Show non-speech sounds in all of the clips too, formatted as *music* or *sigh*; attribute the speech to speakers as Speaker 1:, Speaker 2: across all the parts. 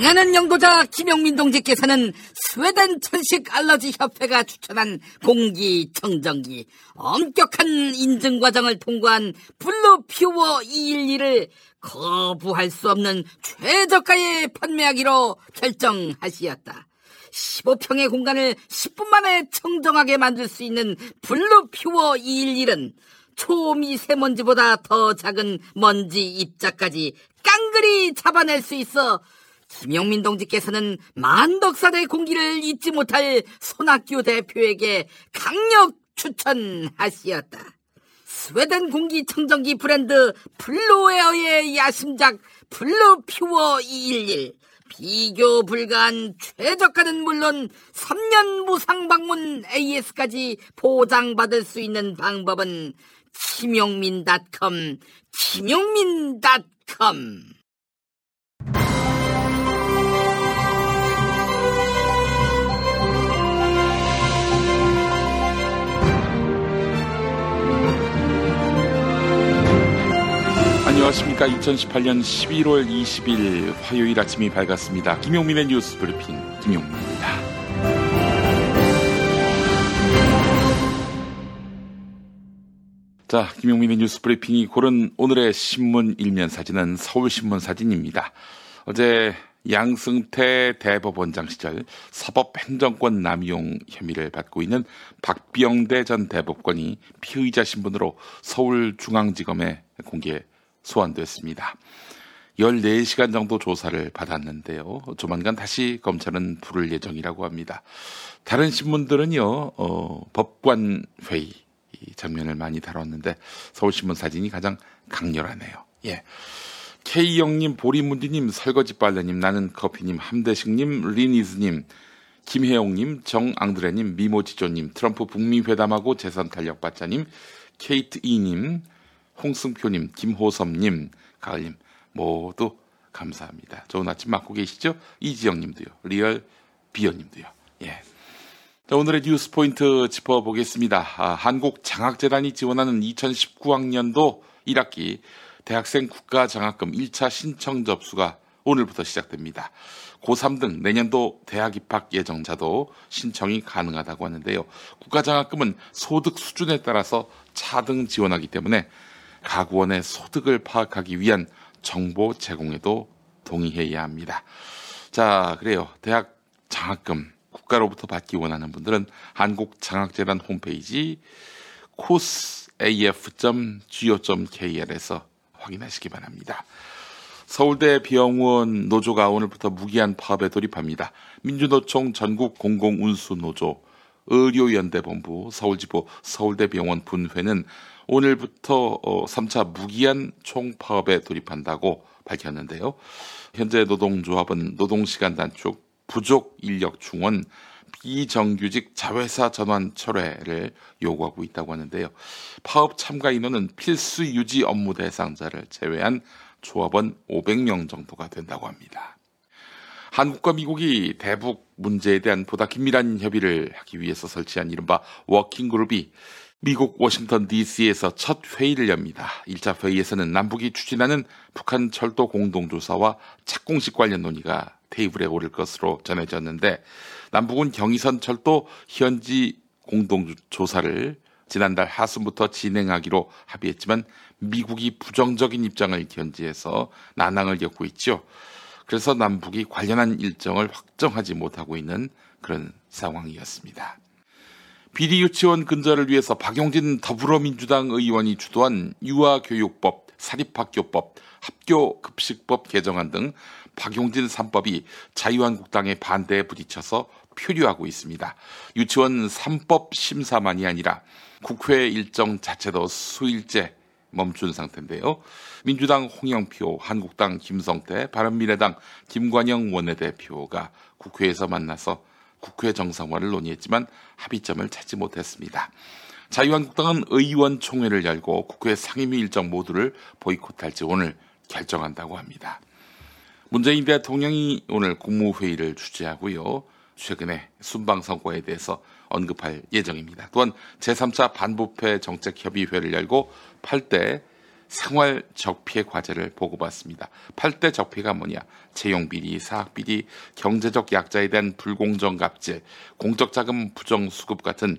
Speaker 1: 경애하는 영도자 김용민 동지께서는 스웨덴 천식 알러지 협회가 추천한 공기청정기 엄격한 인증 과정을 통과한 Blue Pure 211을 거부할 수 없는 최저가에 판매하기로 결정하시었다. 15평의 공간을 10분 만에 청정하게 만들 수 있는 Blue Pure 211은 초미세먼지보다 더 작은 먼지 입자까지 깡그리 잡아낼 수 있어 김용민 동지께서는 만덕산의 공기를 잊지 못할 손학규 대표에게 강력 추천하시었다. 스웨덴 공기 청정기 브랜드 Blueair의 야심작 Blue Pure 211 비교 불가한 최저가는 물론 3년 무상 방문 AS까지 보장받을 수 있는 방법은 김용민닷컴 김용민닷컴
Speaker 2: 안녕하십니까. 2018년 11월 20일 화요일 아침이 밝았습니다. 김용민의 뉴스 브리핑 김용민입니다. 자, 김용민의 뉴스 브리핑이 고른 오늘의 신문 일면 사진은 서울신문 사진입니다. 어제 양승태 대법원장 시절 사법행정권 남용 혐의를 받고 있는 박병대 전 대법관이 피의자 신분으로 서울중앙지검에 공개 소환됐습니다. 14시간 정도 조사를 받았는데요. 조만간 다시 검찰은 부를 예정이라고 합니다. 다른 신문들은요, 어, 법관 회의 장면을 많이 다뤘는데 서울신문 사진이 가장 강렬하네요. 예. K영님, 보리문디님, 설거지빨래님, 나는 커피님, 함대식님, 리니즈님, 김혜영님, 정앙드레님, 미모지조님, 트럼프 북미 회담하고 재산 탄력 받자님, 케이트 이님, 홍승표님, 김호섭님, 가을님 모두 감사합니다. 좋은 아침 맞고 계시죠? 이지영님도요. 리얼 비어님도요. 예. 자, 오늘의 뉴스 포인트 짚어보겠습니다. 아, 한국 장학재단이 지원하는 2019학년도 1학기 대학생 국가장학금 1차 신청 접수가 오늘부터 시작됩니다. 고3 등 내년도 대학 입학 예정자도 신청이 가능하다고 하는데요. 국가장학금은 소득 수준에 따라서 차등 지원하기 때문에 가구원의 소득을 파악하기 위한 정보 제공에도 동의해야 합니다. 자, 그래요. 대학 장학금 국가로부터 받기 원하는 분들은 한국장학재단 홈페이지 cosaf.go.kr에서 확인하시기 바랍니다. 서울대 병원 노조가 오늘부터 무기한 파업에 돌입합니다. 민주노총 전국 공공운수노조, 의료연대본부, 서울지부, 서울대병원 분회는 오늘부터 3차 어, 무기한 총파업에 돌입한다고 밝혔는데요. 현재 노동조합은 노동시간 단축, 부족 인력 충원, 비정규직 자회사 전환 철회를 요구하고 있다고 하는데요. 파업 참가 인원은 필수 유지 업무 대상자를 제외한 조합원 500명 정도가 된다고 합니다. 한국과 미국이 대북 문제에 대한 보다 긴밀한 협의를 하기 위해서 설치한 이른바 워킹그룹이 미국 워싱턴 DC에서 첫 회의를 엽니다. 1차 회의에서는 남북이 추진하는 북한 철도 공동조사와 착공식 관련 논의가 테이블에 오를 것으로 전해졌는데 남북은 경의선 철도 현지 공동조사를 지난달 하순부터 진행하기로 합의했지만 미국이 부정적인 입장을 견지해서 난항을 겪고 있죠. 그래서 남북이 관련한 일정을 확정하지 못하고 있는 그런 상황이었습니다. 비리 유치원 근절을 위해서 박용진 더불어민주당 의원이 주도한 유아교육법, 사립학교법, 학교급식법 개정안 등 박용진 3법이 자유한국당의 반대에 부딪혀서 표류하고 있습니다. 유치원 3법 심사만이 아니라 국회 일정 자체도 수일째 멈춘 상태인데요. 민주당 홍영표, 한국당 김성태, 바른미래당 김관영 원내대표가 국회에서 만나서 국회 정상화를 논의했지만 합의점을 찾지 못했습니다. 자유한국당은 의원총회를 열고 국회 상임위 일정 모두를 보이콧할지 오늘 결정한다고 합니다. 문재인 대통령이 오늘 국무회의를 주재하고요. 최근에 순방 선거에 대해서 언급할 예정입니다. 또한 제3차 반부패 정책협의회를 열고 8대 생활 적폐 과제를 보고받습니다. 8대 적폐가 뭐냐? 채용 비리, 사학 비리, 경제적 약자에 대한 불공정 갑제, 공적 자금 부정 수급 같은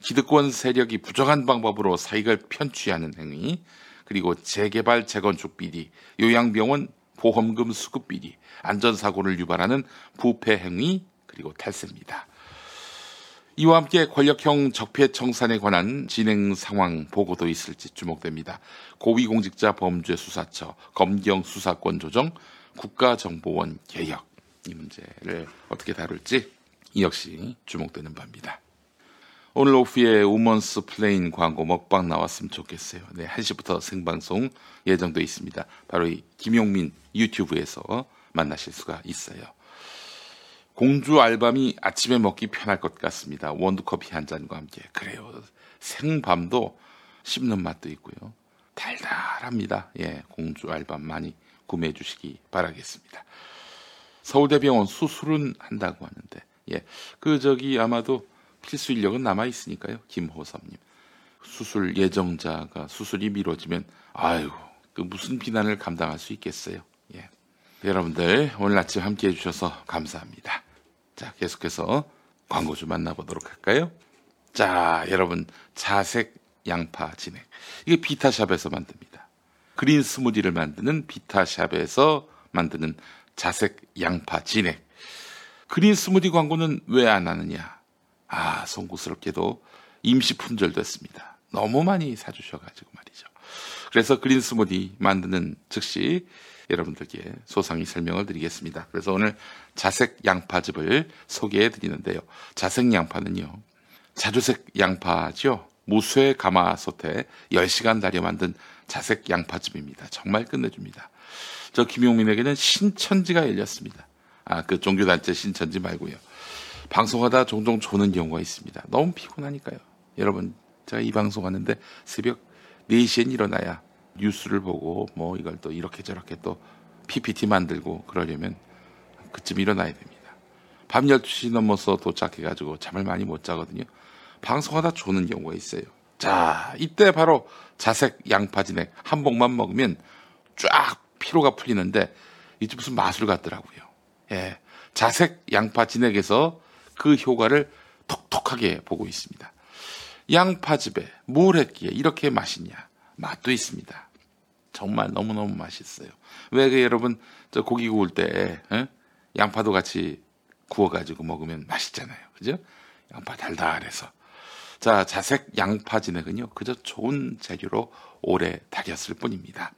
Speaker 2: 기득권 세력이 부정한 방법으로 사익을 편취하는 행위, 그리고 재개발 재건축 비리, 요양병원 보험금 수급 비리, 안전사고를 유발하는 부패 행위, 그리고 탈세입니다. 이와 함께 권력형 적폐 청산에 관한 진행 상황 보고도 있을지 주목됩니다. 고위공직자 범죄 수사처, 검경 수사권 조정, 국가정보원 개혁 이 문제를 어떻게 다룰지 이 역시 주목되는 바입니다. 오늘 오후에 우먼스플레인 광고 먹방 나왔으면 좋겠어요. 네, 1시부터 생방송 예정돼 있습니다. 바로 이 김용민 유튜브에서 만나실 수가 있어요. 공주 알밤이 아침에 먹기 편할 것 같습니다. 원두커피 한 잔과 함께. 그래요. 생밤도 씹는 맛도 있고요. 달달합니다. 예, 공주 알밤 많이 구매해 주시기 바라겠습니다. 서울대병원 수술은 한다고 하는데, 예, 그 저기 아마도 필수 인력은 남아 있으니까요. 김호섭님. 수술 예정자가 수술이 미뤄지면, 아유, 그 무슨 비난을 감당할 수 있겠어요. 예. 여러분들 오늘 아침 함께 해주셔서 감사합니다. 자, 계속해서 광고 좀 만나보도록 할까요? 자, 여러분 자색 양파 진액. 이게 비타샵에서 만듭니다. 그린 스무디를 만드는 비타샵에서 만드는 자색 양파 진액. 그린 스무디 광고는 왜 안 하느냐? 아, 송구스럽게도 임시 품절됐습니다. 너무 많이 사주셔가지고 말이죠. 그래서 그린 스무디 만드는 즉시 여러분들께 소상히 설명을 드리겠습니다. 그래서 오늘 자색 양파즙을 소개해 드리는데요. 자색 양파는요. 자주색 양파죠. 무쇠 가마솥에 10시간 달여 만든 자색 양파즙입니다. 정말 끝내줍니다. 저 김용민에게는 신천지가 열렸습니다. 아, 그 종교단체 신천지 말고요. 방송하다 종종 조는 경우가 있습니다. 너무 피곤하니까요. 여러분, 제가 이 방송 하는데 새벽 4시엔 일어나야 뉴스를 보고 뭐 이걸 또 이렇게 저렇게 또 PPT 만들고 그러려면 그쯤 일어나야 됩니다. 밤 12시 넘어서 도착해가지고 잠을 많이 못 자거든요. 방송하다 조는 경우가 있어요. 자, 이때 바로 자색 양파 진액 한 봉만 먹으면 쫙 피로가 풀리는데 이제 무슨 마술 같더라고요. 예. 자색 양파 진액에서 그 효과를 톡톡하게 보고 있습니다. 양파즙에 뭘 했기에 이렇게 맛있냐? 맛도 있습니다. 정말 너무너무 맛있어요. 왜 그 여러분 저 고기 구울 때 에? 양파도 같이 구워가지고 먹으면 맛있잖아요. 그죠? 양파 달달해서. 자, 자색 양파 진액은요, 그저 좋은 재료로 오래 달였을 뿐입니다.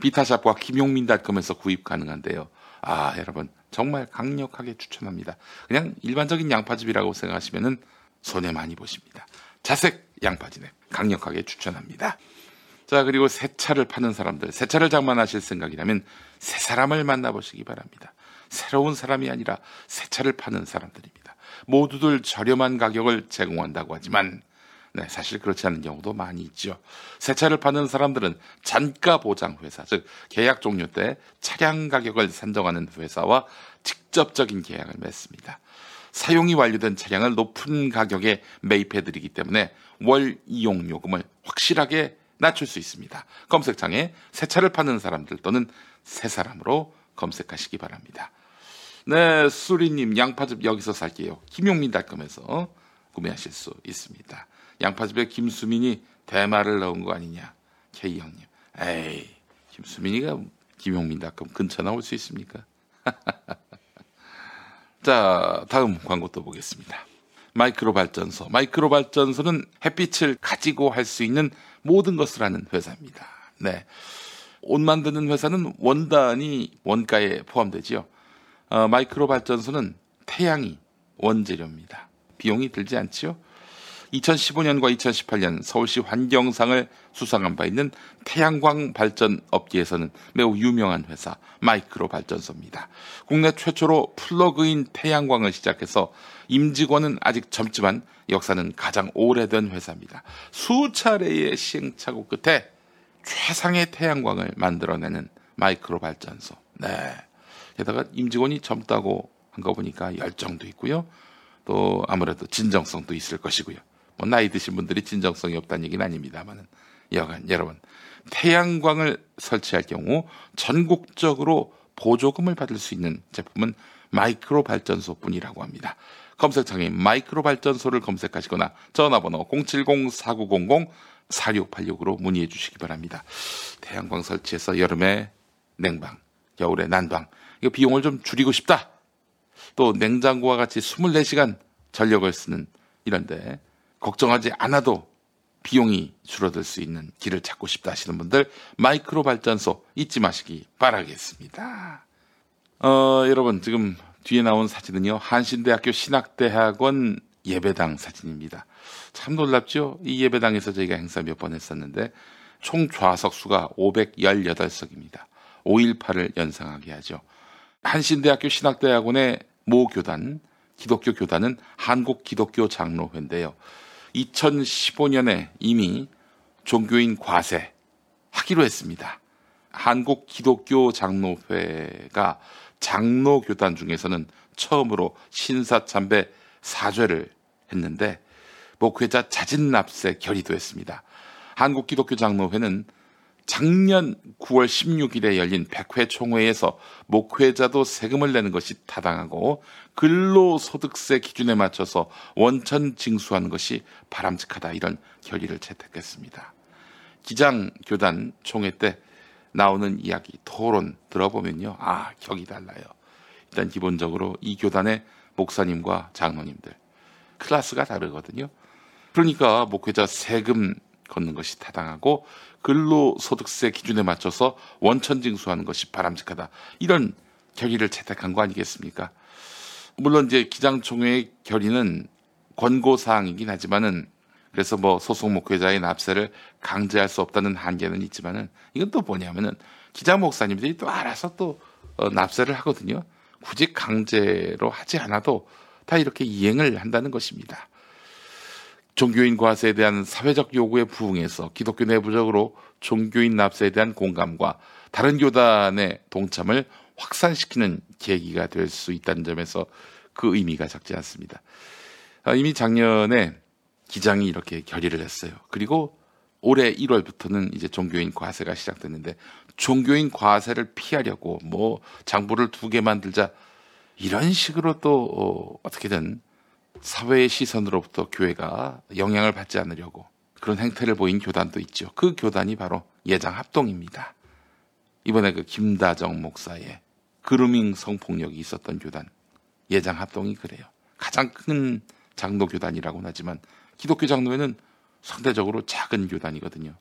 Speaker 2: 비타샵과 김용민닷컴에서 구입 가능한데요. 아, 여러분, 정말 강력하게 추천합니다. 그냥 일반적인 양파즙이라고 생각하시면은 손해 많이 보십니다. 자색 양파 진액 강력하게 추천합니다. 자, 그리고 새 차를 파는 사람들, 새 차를 장만하실 생각이라면 새 사람을 만나보시기 바랍니다. 새로운 사람이 아니라 새 차를 파는 사람들입니다. 모두들 저렴한 가격을 제공한다고 하지만 네, 사실 그렇지 않은 경우도 많이 있죠. 새 차를 파는 사람들은 잔가 보장 회사, 즉 계약 종료 때 차량 가격을 산정하는 회사와 직접적인 계약을 맺습니다. 사용이 완료된 차량을 높은 가격에 매입해 드리기 때문에 월 이용 요금을 확실하게 낮출 수 있습니다. 검색창에 새 차를 파는 사람들 또는 새 사람으로 검색하시기 바랍니다. 네, 수리님 양파즙 여기서 살게요. 김용민닷컴에서 구매하실 수 있습니다. 양파즙에 김수민이 대마를 넣은 거 아니냐? K 형님. 에이, 김수민이가 김용민닷컴 근처 나올 수 있습니까? *laughs* 자, 다음 광고 또 보겠습니다. 마이크로 발전소. 마이크로 발전소는 햇빛을 가지고 할 수 있는 모든 것을 하는 회사입니다. 네. 옷 만드는 회사는 원단이 원가에 포함되지요. 어, 마이크로 발전소는 태양이 원재료입니다. 비용이 들지 않지요? 2015년과 2018년 서울시 환경상을 수상한 바 있는 태양광 발전 업계에서는 매우 유명한 회사 마이크로 발전소입니다. 국내 최초로 플러그인 태양광을 시작해서 임직원은 아직 젊지만 역사는 가장 오래된 회사입니다. 수차례의 시행착오 끝에 최상의 태양광을 만들어내는 마이크로 발전소. 네. 게다가 임직원이 젊다고 한 거 보니까 열정도 있고요. 또 아무래도 진정성도 있을 것이고요. 뭐 나이 드신 분들이 진정성이 없다는 얘기는 아닙니다만은 여간 여러분 태양광을 설치할 경우 전국적으로 보조금을 받을 수 있는 제품은 마이크로 발전소뿐이라고 합니다. 검색창에 마이크로 발전소를 검색하시거나 전화번호 070-4900-4686으로 문의해 주시기 바랍니다. 태양광 설치해서 여름에 냉방, 겨울에 난방, 이거 비용을 좀 줄이고 싶다. 또 냉장고와 같이 24시간 전력을 쓰는 이런데 걱정하지 않아도 비용이 줄어들 수 있는 길을 찾고 싶다 하시는 분들 마이크로 발전소 잊지 마시기 바라겠습니다. 어, 여러분 지금 뒤에 나온 사진은요 한신대학교 신학대학원 예배당 사진입니다. 참 놀랍죠? 이 예배당에서 저희가 행사 몇 번 했었는데 총 좌석 수가 518석입니다. 5.18을 연상하게 하죠. 한신대학교 신학대학원의 모 교단, 기독교 교단은 한국 기독교 장로회인데요. 2015년에 이미 종교인 과세 하기로 했습니다. 한국 기독교 장로회가 장로 교단 중에서는 처음으로 신사 참배 사죄를 했는데 목회자 자진 납세 결의도 했습니다. 한국 기독교 장로회는 작년 9월 16일에 열린 100회 총회에서 목회자도 세금을 내는 것이 타당하고 근로소득세 기준에 맞춰서 원천 징수하는 것이 바람직하다 이런 결의를 채택했습니다. 기장 교단 총회 때 나오는 이야기 토론 들어보면요. 아, 격이 달라요. 일단 기본적으로 이 교단의 목사님과 장로님들 클래스가 다르거든요. 그러니까 목회자 세금 걷는 것이 타당하고 근로소득세 기준에 맞춰서 원천 징수하는 것이 바람직하다. 이런 결의를 채택한 거 아니겠습니까? 물론 이제 기장총회의 결의는 권고 사항이긴 하지만은 그래서 뭐 소속 목회자의 납세를 강제할 수 없다는 한계는 있지만은 이건 또 뭐냐면은 기장 목사님들이 또 알아서 또 어, 납세를 하거든요. 굳이 강제로 하지 않아도 다 이렇게 이행을 한다는 것입니다. 종교인 과세에 대한 사회적 요구에 부응해서 기독교 내부적으로 종교인 납세에 대한 공감과 다른 교단의 동참을 확산시키는 계기가 될 수 있다는 점에서 그 의미가 적지 않습니다. 아, 이미 작년에 기장이 이렇게 결의를 했어요. 그리고 올해 1월부터는 이제 종교인 과세가 시작됐는데 종교인 과세를 피하려고 뭐 장부를 두 개 만들자 이런 식으로 또 어, 어떻게든 사회의 시선으로부터 교회가 영향을 받지 않으려고 그런 행태를 보인 교단도 있죠. 그 교단이 바로 예장 합동입니다. 이번에 그 김다정 목사의 그루밍 성폭력이 있었던 교단 예장 합동이 그래요. 가장 큰 장로 교단이라고는 하지만 기독교 장로회는 상대적으로 작은 교단이거든요.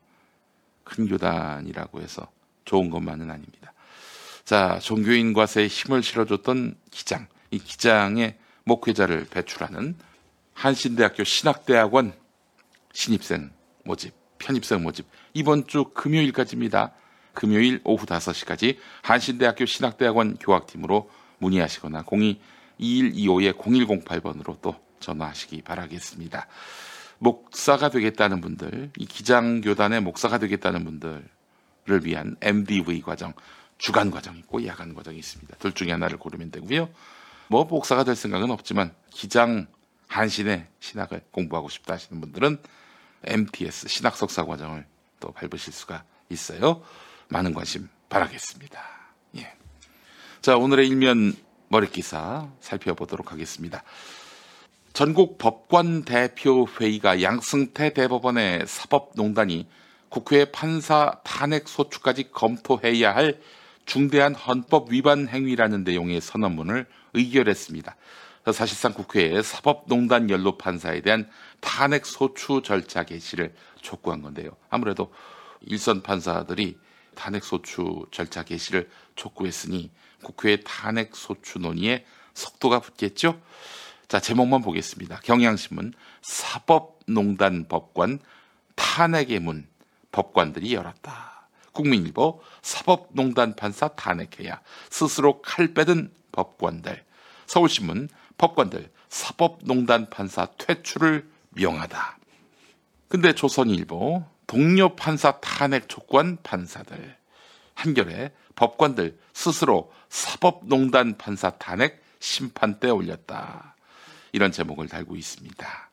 Speaker 2: 큰 교단이라고 해서 좋은 것만은 아닙니다. 자, 종교인과의 힘을 실어줬던 기장, 이 기장의 목회자를 배출하는 한신대학교 신학대학원 신입생 모집, 편입생 모집 이번 주 금요일까지입니다. 금요일 오후 5시까지 한신대학교 신학대학원 교학팀으로 문의하시거나 02-2125-0108번으로 또 전화하시기 바라겠습니다. 목사가 되겠다는 분들, 이 기장교단의 목사가 되겠다는 분들을 위한 MDV 과정, 주간 과정이 있고 야간 과정이 있습니다. 둘 중에 하나를 고르면 되고요. 뭐 목사가 될 생각은 없지만 기장 한신의 신학을 공부하고 싶다 하시는 분들은 MTS 신학 석사 과정을 또 밟으실 수가 있어요. 많은 관심 바라겠습니다. 예. 자, 오늘의 일면 머리 기사 살펴보도록 하겠습니다. 전국 법관 대표 회의가 양승태 대법원의 사법농단이 국회 판사 탄핵 소추까지 검토해야 할 중대한 헌법 위반 행위라는 내용의 선언문을 의결했습니다. 사실상 국회에 사법농단 연로 판사에 대한 탄핵 소추 절차 개시를 촉구한 건데요. 아무래도 일선 판사들이 탄핵 소추 절차 개시를 촉구했으니 국회의 탄핵 소추 논의에 속도가 붙겠죠. 자 제목만 보겠습니다. 경향신문 사법농단 법관 탄핵의 문 법관들이 열었다. 국민일보 사법농단 판사 탄핵해야 스스로 칼 빼든 법관들 서울신문 법관들 사법농단 판사 퇴출을 명하다. 근데 조선일보 동료 판사 탄핵 촉구한 판사들 한겨레 법관들 스스로 사법농단 판사 탄핵 심판대 올렸다. 이런 제목을 달고 있습니다.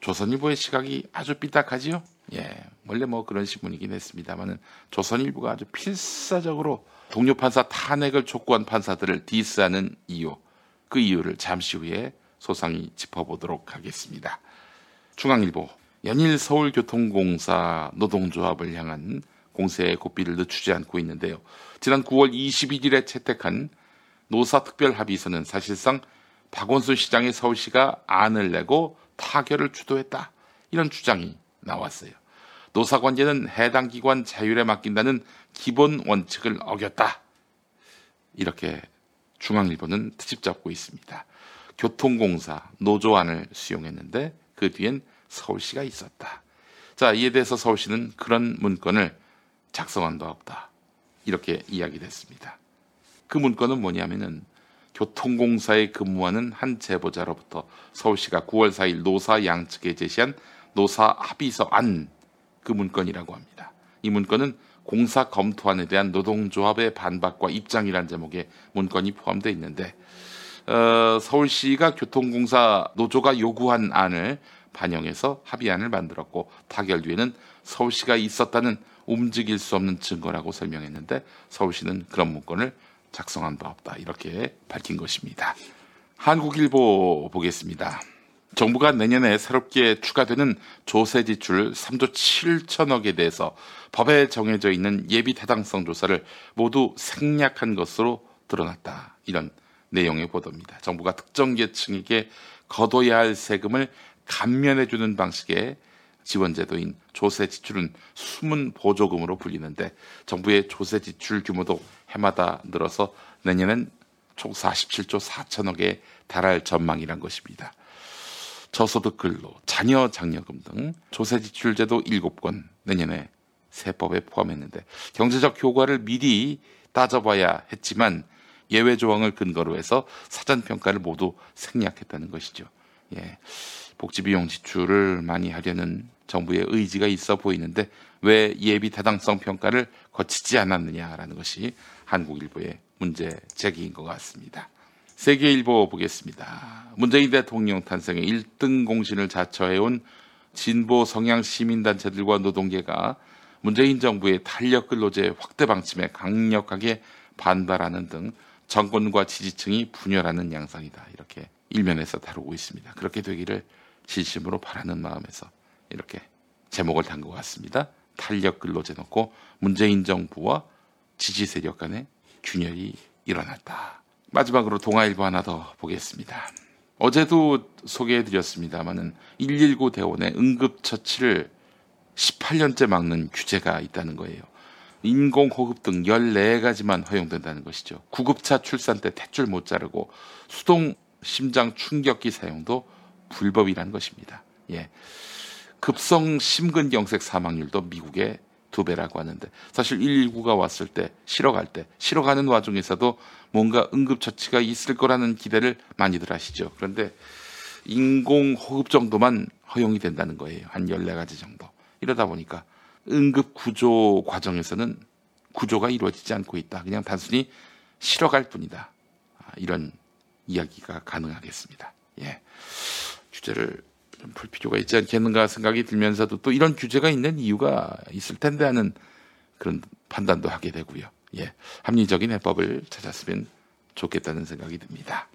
Speaker 2: 조선일보의 시각이 아주 삐딱하지요? 예, 원래 뭐 그런 신문이긴 했습니다만은 조선일보가 아주 필사적으로 동료 판사 탄핵을 촉구한 판사들을 디스하는 이유, 그 이유를 잠시 후에 소상히 짚어보도록 하겠습니다. 중앙일보 연일 서울교통공사 노동조합을 향한 공세의 고삐를 늦추지 않고 있는데요. 지난 9월 21일에 채택한 노사 특별 합의서는 사실상 박원순 시장의 서울시가 안을 내고 타결을 주도했다. 이런 주장이 나왔어요. 노사관계는 해당 기관 자율에 맡긴다는 기본 원칙을 어겼다. 이렇게 중앙일보는 트집 잡고 있습니다. 교통공사 노조안을 수용했는데 그 뒤엔 서울시가 있었다. 자, 이에 대해서 서울시는 그런 문건을 작성한 바 없다. 이렇게 이야기됐습니다. 그 문건은 뭐냐면은 교통공사에 근무하는 한 제보자로부터 서울시가 9월 4일 노사 양측에 제시한 노사 합의서 안 그 문건이라고 합니다. 이 문건은 공사 검토안에 대한 노동조합의 반박과 입장이란 제목의 문건이 포함되어 있는데 어, 서울시가 교통공사 노조가 요구한 안을 반영해서 합의안을 만들었고 타결 뒤에는 서울시가 있었다는 움직일 수 없는 증거라고 설명했는데 서울시는 그런 문건을 작성한 바 없다 이렇게 밝힌 것입니다. 한국일보 보겠습니다. 정부가 내년에 새롭게 추가되는 조세 지출 3조 7천억에 대해서 법에 정해져 있는 예비 타당성 조사를 모두 생략한 것으로 드러났다. 이런 내용의 보도입니다. 정부가 특정 계층에게 거둬야 할 세금을 감면해주는 방식의 지원제도인 조세 지출은 숨은 보조금으로 불리는데 정부의 조세 지출 규모도 해마다 늘어서 내년엔 총 47조 4천억에 달할 전망이란 것입니다. 저소득 근로, 자녀 장려금 등 조세 지출 제도 7건 내년에 세법에 포함했는데 경제적 효과를 미리 따져봐야 했지만 예외 조항을 근거로 해서 사전 평가를 모두 생략했다는 것이죠. 예. 복지 비용 지출을 많이 하려는 정부의 의지가 있어 보이는데 왜 예비 타당성 평가를 거치지 않았느냐라는 것이 한국일보의 문제 제기인 것 같습니다. 세계일보 보겠습니다. 문재인 대통령 탄생의 1등 공신을 자처해온 진보 성향 시민단체들과 노동계가 문재인 정부의 탄력 근로제 확대 방침에 강력하게 반발하는 등 정권과 지지층이 분열하는 양상이다. 이렇게 일면에서 다루고 있습니다. 그렇게 되기를 진심으로 바라는 마음에서 이렇게 제목을 단 것 같습니다. 탄력 근로제 놓고 문재인 정부와 지지 세력 간의 균열이 일어났다. 마지막으로 동아일보 하나 더 보겠습니다. 어제도 소개해드렸습니다만은 119 대원의 응급처치를 18년째 막는 규제가 있다는 거예요. 인공호흡 등 14가지만 허용된다는 것이죠. 구급차 출산 때 탯줄 못 자르고 수동 심장 충격기 사용도 불법이라는 것입니다. 예. 급성 심근경색 사망률도 미국의 두 배라고 하는데 사실 119가 왔을 때 쉬러 갈 때 쉬러 가는 와중에서도 뭔가 응급처치가 있을 거라는 기대를 많이들 하시죠. 그런데 인공호흡 정도만 허용이 된다는 거예요. 한 14가지 정도. 이러다 보니까 응급 구조 과정에서는 구조가 이루어지지 않고 있다. 그냥 단순히 쉬러 갈 뿐이다. 아, 이런 이야기가 가능하겠습니다. 예. 규제를 좀풀 필요가 있지 않겠는가 생각이 들면서도 또 이런 규제가 있는 이유가 있을 텐데 하는 그런 판단도 하게 되고요. 예. 합리적인 해법을 찾았으면 좋겠다는 생각이 듭니다.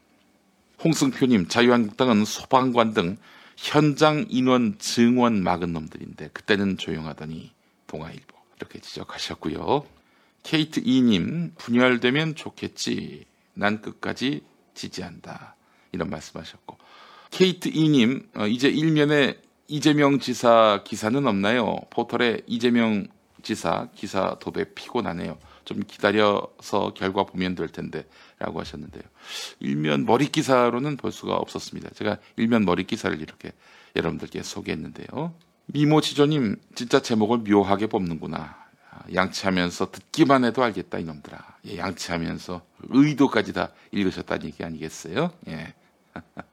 Speaker 2: 홍승표님, 자유한국당은 소방관 등 현장 인원 증원 막은 놈들인데 그때는 조용하더니 동아일보 이렇게 지적하셨고요. 케이트 이님 분열되면 좋겠지. 난 끝까지 지지한다. 이런 말씀하셨고 케이트 이님 어, 이제 일면에 이재명 지사 기사는 없나요? 포털에 이재명 지사 기사 도배 피곤하네요. 좀 기다려서 결과 보면 될 텐데라고 하셨는데요. 일면 머리 기사로는 볼 수가 없었습니다. 제가 일면 머리 기사를 이렇게 여러분들께 소개했는데요. 미모 지조님 진짜 제목을 묘하게 뽑는구나. 양치하면서 듣기만 해도 알겠다 이놈들아. 예, 양치하면서 의도까지 다 읽으셨다는 얘기 아니겠어요? 예. *laughs*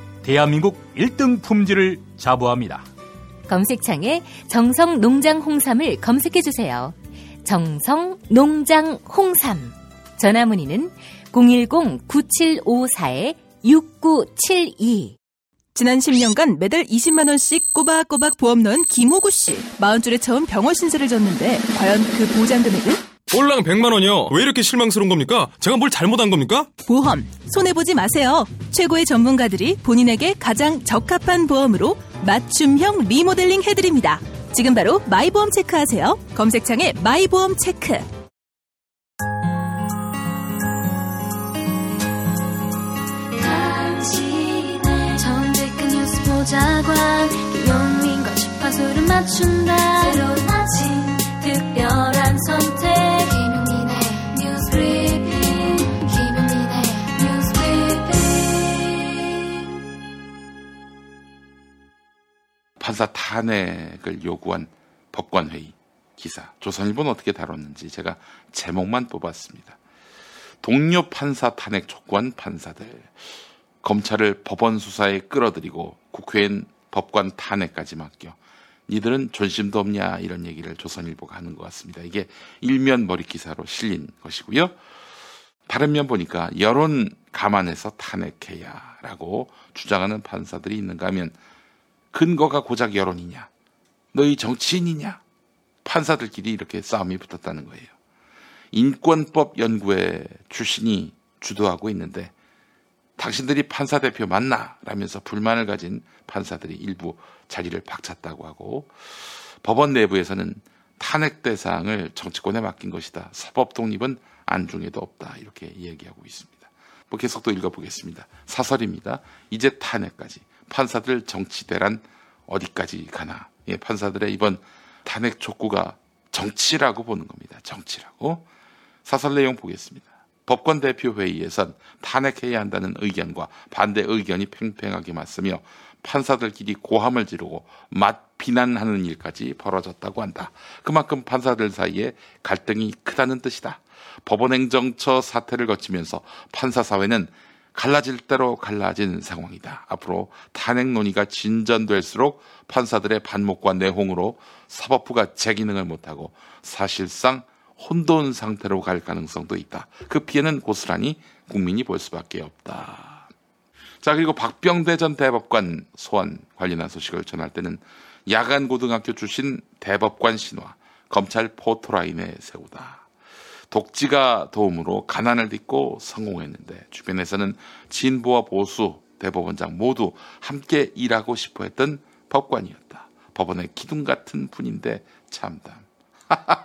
Speaker 3: 대한민국 1등 품질을 자부합니다.
Speaker 4: 검색창에 정성 농장 홍삼을 검색해 주세요. 정성 농장 홍삼. 전화 문의는 010-9754-6972.
Speaker 5: 지난 10년간 매달 20만 원씩 꼬박꼬박 보험 넣은 김호구 씨. 40줄에 처음 병원 신세를 졌는데 과연 그 보장 금액은?
Speaker 6: 꼴랑 100만 원이요. 왜 이렇게 실망스러운 겁니까? 제가 뭘 잘못한 겁니까?
Speaker 5: 보험 손해 보지 마세요. 최고의 전문가들이 본인에게 가장 적합한 보험으로 맞춤형 리모델링 해드립니다. 지금 바로 마이보험 체크하세요. 검색창에 마이보험 체크.
Speaker 7: 정직한 뉴스 보자관 김용민과 주파수를 맞춘다 새로운
Speaker 2: 판사 탄핵을 요구한 법관회의 기사 조선일보는 어떻게 다뤘는지 제가 제목만 뽑았습니다. 동료 판사 탄핵 촉구한 판사들 검찰을 법원 수사에 끌어들이고 국회엔 법관 탄핵까지 맡겨 니들은 존심도 없냐 이런 얘기를 조선일보가 하는 것 같습니다. 이게 일면 머리 기사로 실린 것이고요. 다른 면 보니까 여론 감안해서 탄핵해야라고 주장하는 판사들이 있는가 하면 근거가 고작 여론이냐? 너희 정치인이냐? 판사들끼리 이렇게 싸움이 붙었다는 거예요. 인권법 연구회 출신이 주도하고 있는데 당신들이 판사 대표 맞나? 라면서 불만을 가진 판사들이 일부 자리를 박찼다고 하고 법원 내부에서는 탄핵 대상을 정치권에 맡긴 것이다. 사법 독립은 안중에도 없다. 이렇게 얘기하고 있습니다. 뭐 계속 또 읽어보겠습니다. 사설입니다. 이제 탄핵까지. 판사들 정치 대란 어디까지 가나. 예, 판사들의 이번 탄핵 촉구가 정치라고 보는 겁니다. 정치라고. 사설 내용 보겠습니다. 법관 대표 회의에선 탄핵해야 한다는 의견과 반대 의견이 팽팽하게 맞서며 판사들끼리 고함을 지르고 맛 비난하는 일까지 벌어졌다고 한다. 그만큼 판사들 사이에 갈등이 크다는 뜻이다. 법원행정처 사태를 거치면서 판사 사회는 갈라질 대로 갈라진 상황이다. 앞으로 탄핵 논의가 진전될수록 판사들의 반목과 내홍으로 사법부가 제 기능을 못하고 사실상 혼돈 상태로 갈 가능성도 있다. 그 피해는 고스란히 국민이 볼 수밖에 없다. 자, 그리고 박병대 전 대법관 소환 관련한 소식을 전할 때는 야간 고등학교 출신 대법관 신화, 검찰 포토라인에 세우다. 독지가 도움으로 가난을 딛고 성공했는데 주변에서는 진보와 보수 대법원장 모두 함께 일하고 싶어 했던 법관이었다. 법원의 기둥 같은 분인데 참담. *laughs*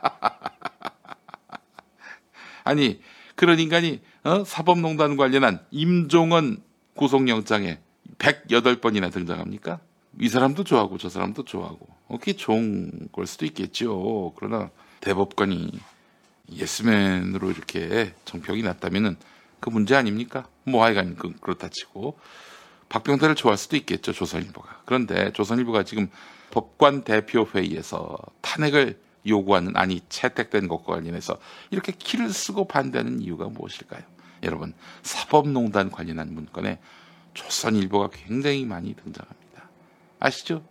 Speaker 2: 아니 그런 인간이 어? 사법농단 관련한 임종원 구속영장에 108번이나 등장합니까? 이 사람도 좋아하고 저 사람도 좋아하고 어, 그게 좋은 걸 수도 있겠죠. 그러나 대법관이 예스맨으로 이렇게 정평이 났다면은 그 문제 아닙니까? 뭐 하여간 그, 그렇다 치고 박병대를 좋아할 수도 있겠죠 조선일보가. 그런데 조선일보가 지금 법관 대표 회의에서 탄핵을 요구하는 안이 채택된 것과 관련해서 이렇게 키를 쓰고 반대하는 이유가 무엇일까요? 여러분 사법농단 관련한 문건에 조선일보가 굉장히 많이 등장합니다. 아시죠?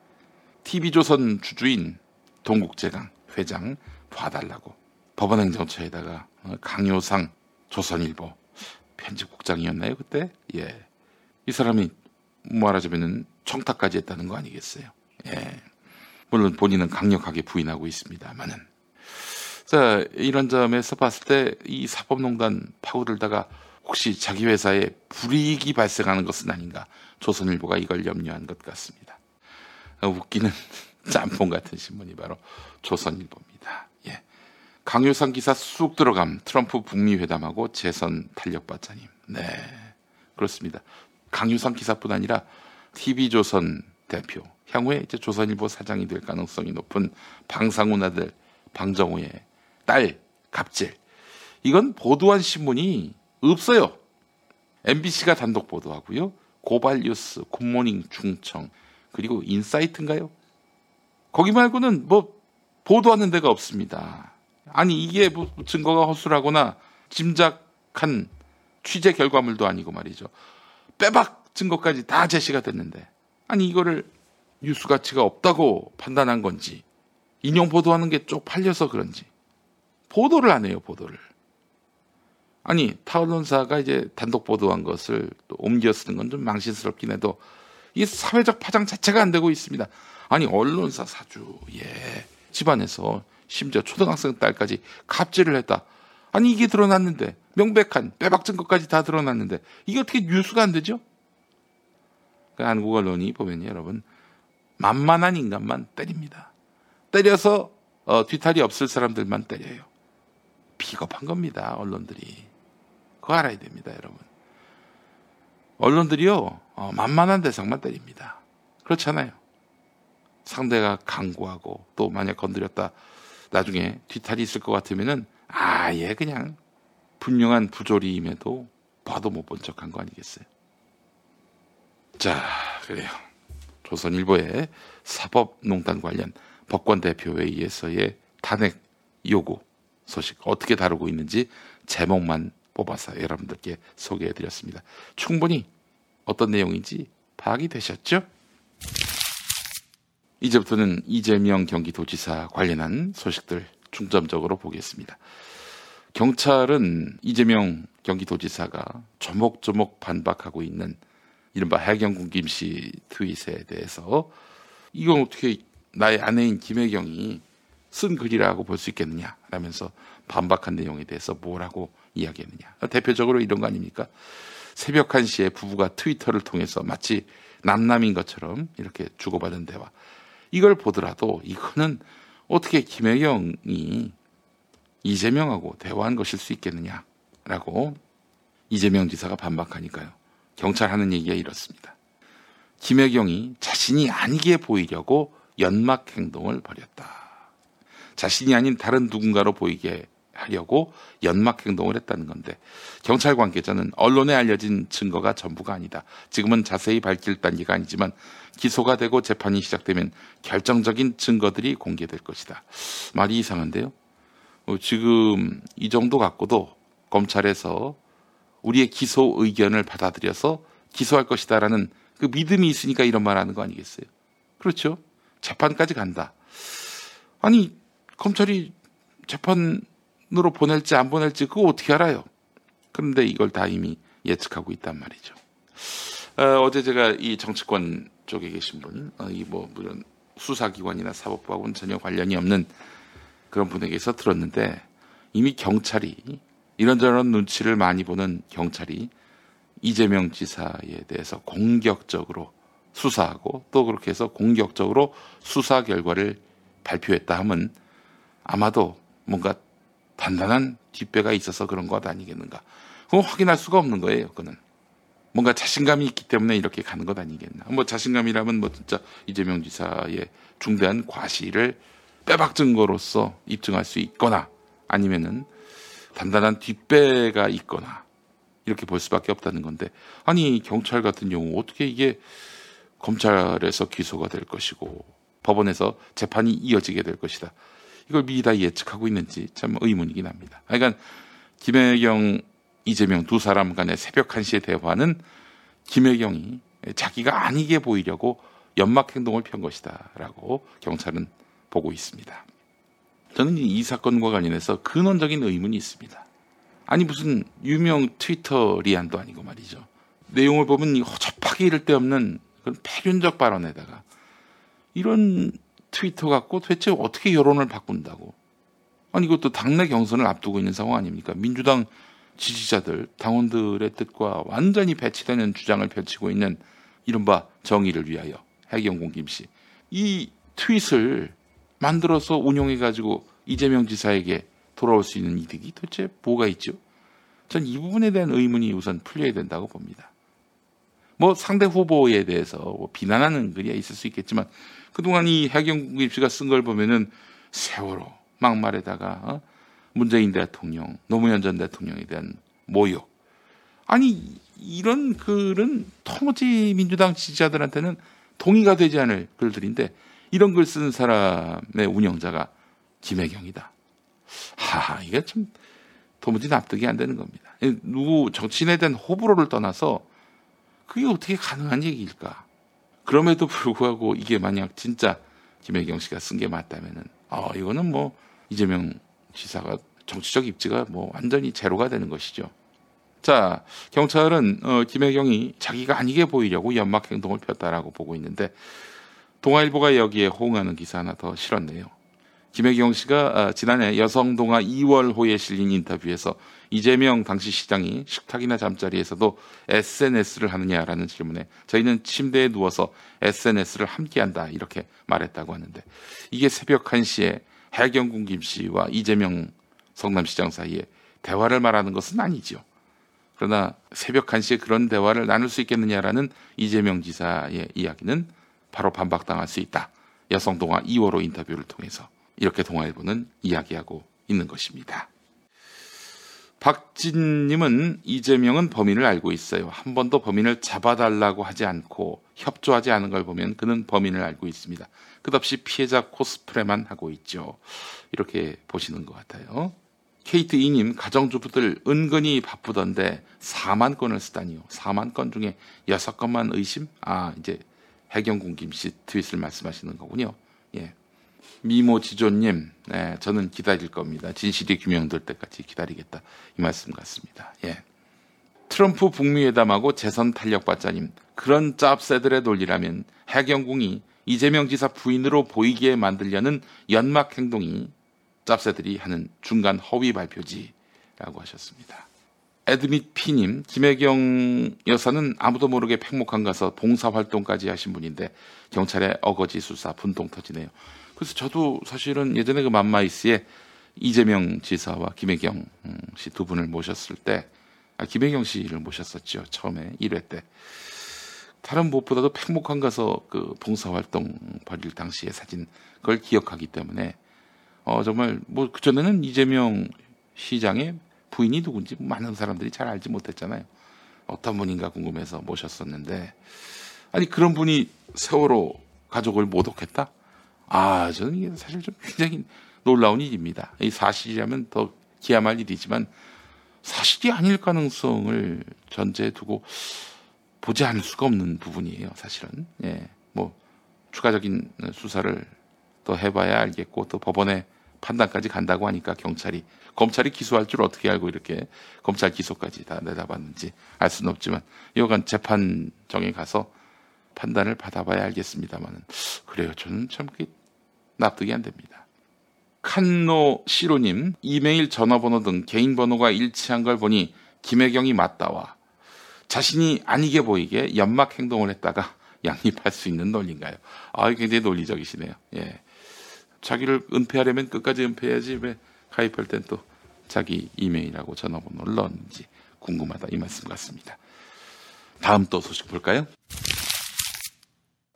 Speaker 2: TV조선 주주인 동국제강 회장 봐달라고 법원행정처에다가 어, 강요상 조선일보 편집국장이었나요 그때? 예, 이 사람이 말하자면은 청탁까지 했다는 거 아니겠어요? 예, 물론 본인은 강력하게 부인하고 있습니다만은 자 이런 점에서 봤을 때 이 사법농단 파고들다가 혹시 자기 회사에 불이익이 발생하는 것은 아닌가 조선일보가 이걸 염려한 것 같습니다. 어, 웃기는 *laughs* 짬뽕 같은 신문이 바로 조선일보입니다. 예. 강효상 기사 쑥 들어감 트럼프 북미 회담하고 재선 탄력 받자님. 네. 그렇습니다. 강효상 기사뿐 아니라 TV조선 대표, 향후에 이제 조선일보 사장이 될 가능성이 높은 방상훈 아들 방정호의 딸 갑질. 이건 보도한 신문이 없어요. MBC가 단독 보도하고요. 고발뉴스, 굿모닝 충청, 그리고 인사이트인가요? 거기 말고는 뭐 보도하는 데가 없습니다. 아니 이게 뭐 증거가 허술하거나 짐작한 취재 결과물도 아니고 말이죠. 빼박 증거까지 다 제시가 됐는데. 아니 이거를 뉴스 가치가 없다고 판단한 건지 인용 보도하는 게 쪽팔려서 그런지. 보도를 안 해요 보도를. 아니 타 언론사가 이제 단독 보도한 것을 또 옮겨 쓰는 건 좀 망신스럽긴 해도 이 사회적 파장 자체가 안 되고 있습니다. 아니 언론사 사주 예 집안에서 심지어 초등학생 딸까지 갑질을 했다 아니 이게 드러났는데 명백한 빼박 증거까지 다 드러났는데 이게 어떻게 뉴스가 안 되죠? 그 한국 언론이 보면 여러분 만만한 인간만 때립니다. 때려서 어, 뒤탈이 없을 사람들만 때려요. 비겁한 겁니다. 언론들이. 그거 알아야 됩니다, 여러분. 언론들이요 어, 만만한 대상만 때립니다. 그렇잖아요. 상대가 강구하고 또 만약 건드렸다 나중에 뒤탈이 있을 것 같으면은 아예 그냥 분명한 부조리임에도 봐도 못 본 척한 거 아니겠어요? 자 그래요. 조선일보의 사법농단 관련 법관 대표회의에서의 탄핵 요구 소식 어떻게 다루고 있는지 제목만 뽑아서 여러분들께 소개해드렸습니다. 충분히 어떤 내용인지 파악이 되셨죠? 이제부터는 이재명 경기도지사 관련한 소식들 중점적으로 보겠습니다. 경찰은 이재명 경기도지사가 조목조목 반박하고 있는 이른바 해경군 김 씨 트윗에 대해서 이건 어떻게 나의 아내인 김혜경이 쓴 글이라고 볼 수 있겠느냐 라면서 반박한 내용에 대해서 뭐라고 이야기했느냐. 대표적으로 이런 거 아닙니까? 새벽 1시에 부부가 트위터를 통해서 마치 남남인 것처럼 이렇게 주고받은 대화 이걸 보더라도 이거는 어떻게 김혜경이 이재명하고 대화한 것일 수 있겠느냐라고 이재명 지사가 반박하니까요. 경찰 하는 얘기가 이렇습니다. 김혜경이 자신이 아니게 보이려고 연막 행동을 벌였다. 자신이 아닌 다른 누군가로 보이게 하려고 연막 행동을 했다는 건데 경찰 관계자는 언론에 알려진 증거가 전부가 아니다. 지금은 자세히 밝힐 단계가 아니지만 기소가 되고 재판이 시작되면 결정적인 증거들이 공개될 것이다. 말이 이상한데요. 어, 지금 이 정도 갖고도 검찰에서 우리의 기소 의견을 받아들여서 기소할 것이다라는 그 믿음이 있으니까 이런 말 하는 거 아니겠어요? 그렇죠? 재판까지 간다. 아니, 검찰이 재판 으로 보낼지 안 보낼지 그거 어떻게 알아요? 그런데 이걸 다 이미 예측하고 있단 말이죠. 어, 제 제가 이 정치권 쪽에 계신 분, 어, 이뭐 물론 수사기관이나 사법부하고는 전혀 관련이 없는 그런 분에게서 들었는데 이미 경찰이 이런저런 눈치를 많이 보는 경찰이 이재명 지사에 대해서 공격적으로 수사하고 또 그렇게 해서 공격적으로 수사 결과를 발표했다 하면 아마도 뭔가 단단한 뒷배가 있어서 그런 것 아니겠는가. 그건 확인할 수가 없는 거예요, 그는. 뭔가 자신감이 있기 때문에 이렇게 가는 것 아니겠나. 뭐 자신감이라면 뭐 진짜 이재명 지사의 중대한 과실을 빼박 증거로서 입증할 수 있거나 아니면은 단단한 뒷배가 있거나 이렇게 볼 수밖에 없다는 건데 아니 경찰 같은 경우 어떻게 이게 검찰에서 기소가 될 것이고 법원에서 재판이 이어지게 될 것이다. 이걸 미리 다 예측하고 있는지 참 의문이긴 합니다. 그러니까 김혜경, 이재명 두 사람 간의 새벽 1시에 대화는 김혜경이 자기가 아니게 보이려고 연막 행동을 편 것이다라고 경찰은 보고 있습니다. 저는 이 사건과 관련해서 근원적인 의문이 있습니다. 아니 무슨 유명 트위터 리안도 아니고 말이죠. 내용을 보면 허접하게 이를 데 없는 그런 패륜적 발언에다가 이런 트위터 갖고 도대체 어떻게 여론을 바꾼다고. 아니 이것도 당내 경선을 앞두고 있는 상황 아닙니까? 민주당 지지자들, 당원들의 뜻과 완전히 배치되는 주장을 펼치고 있는 이른바 정의를 위하여 해경공 김씨. 이 트윗을 만들어서 운용해가지고 이재명 지사에게 돌아올 수 있는 이득이 도대체 뭐가 있죠? 전 이 부분에 대한 의문이 우선 풀려야 된다고 봅니다. 뭐 상대 후보에 대해서 뭐 비난하는 글이 있을 수 있겠지만 그동안 이 해경국 씨가 쓴 걸 보면은 세월호 막말에다가 어? 문재인 대통령, 노무현 전 대통령에 대한 모욕. 아니 이런 글은 터무지 민주당 지지자들한테는 동의가 되지 않을 글들인데 이런 글 쓰는 사람의 운영자가 김혜경이다. 하, 이게 참 도무지 납득이 안 되는 겁니다. 누구 정치인에 대한 호불호를 떠나서 그게 어떻게 가능한 얘기일까? 그럼에도 불구하고 이게 만약 진짜 김혜경 씨가 쓴 게 맞다면은, 어, 이거는 뭐 이재명 지사가 정치적 입지가 뭐 완전히 제로가 되는 것이죠. 자, 경찰은 어, 김혜경이 자기가 아니게 보이려고 연막 행동을 폈다라고 보고 있는데 동아일보가 여기에 호응하는 기사 하나 더 실었네요. 김혜경 씨가 아, 지난해 여성동아 2월호에 실린 인터뷰에서 이재명 당시 시장이 식탁이나 잠자리에서도 SNS를 하느냐라는 질문에 저희는 침대에 누워서 SNS를 함께한다 이렇게 말했다고 하는데 이게 새벽 1시에 해경군 김 씨와 이재명 성남시장 사이에 대화를 말하는 것은 아니죠. 그러나 새벽 1시에 그런 대화를 나눌 수 있겠느냐라는 이재명 지사의 이야기는 바로 반박당할 수 있다. 여성동아 2월호 인터뷰를 통해서 이렇게 동아일보는 이야기하고 있는 것입니다. 박진님은 이재명은 범인을 알고 있어요. 한 번도 범인을 잡아달라고 하지 않고 협조하지 않은 걸 보면 그는 범인을 알고 있습니다. 끝없이 피해자 코스프레만 하고 있죠. 이렇게 보시는 것 같아요. 케이트 이님 가정주부들 은근히 바쁘던데 4만 건을 쓰다니요. 4만 건 중에 6건만 의심? 아 이제 해경군 김씨 트윗을 말씀하시는 거군요. 예. 미모 지조님, 네, 저는 기다릴 겁니다. 진실이 규명될 때까지 기다리겠다. 이 말씀 같습니다. 예. 트럼프 북미회담하고 재선 탄력받자님, 그런 짭새들의 논리라면 해경궁이 이재명 지사 부인으로 보이게 만들려는 연막 행동이 짭새들이 하는 중간 허위 발표지라고 하셨습니다. 에드밋 피님, 김혜경 여사는 아무도 모르게 팽목항 가서 봉사활동까지 하신 분인데 경찰의 어거지 수사 분통 터지네요. 그래서 저도 사실은 예전에 그 맘마이스에 이재명 지사와 김혜경 씨 두 분을 모셨을 때, 아, 김혜경 씨를 모셨었죠. 처음에 1회 때. 다른 무엇보다도 팽목항 가서 그 봉사활동 벌일 당시의 사진, 그걸 기억하기 때문에, 어, 정말, 뭐, 그전에는 이재명 시장의 부인이 누군지 많은 사람들이 잘 알지 못했잖아요. 어떤 분인가 궁금해서 모셨었는데, 아니, 그런 분이 세월호 가족을 모독했다? 아, 저는 이게 사실 좀 굉장히 놀라운 일입니다. 이 사실이라면 더 기야말 일이지만 사실이 아닐 가능성을 전제에 두고 보지 않을 수가 없는 부분이에요, 사실은. 예. 뭐, 추가적인 수사를 더 해봐야 알겠고, 또 법원에 판단까지 간다고 하니까 경찰이, 검찰이 기소할 줄 어떻게 알고 이렇게 검찰 기소까지 다 내다봤는지 알 수는 없지만, 여간 재판정에 가서 판단을 받아봐야 알겠습니다만은 그래요. 저는 참 납득이 안 됩니다. 칸노 시로님 이메일 전화번호 등 개인 번호가 일치한 걸 보니 김혜경이 맞다와 자신이 아니게 보이게 연막 행동을 했다가 *laughs* 양립할 수 있는 논리인가요? 아, 굉장히 논리적이시네요. 예. 자기를 은폐하려면 끝까지 은폐해야지 왜 가입할 땐 또 자기 이메일하고 전화번호를 넣었는지 궁금하다 이 말씀 같습니다. 다음 또 소식 볼까요?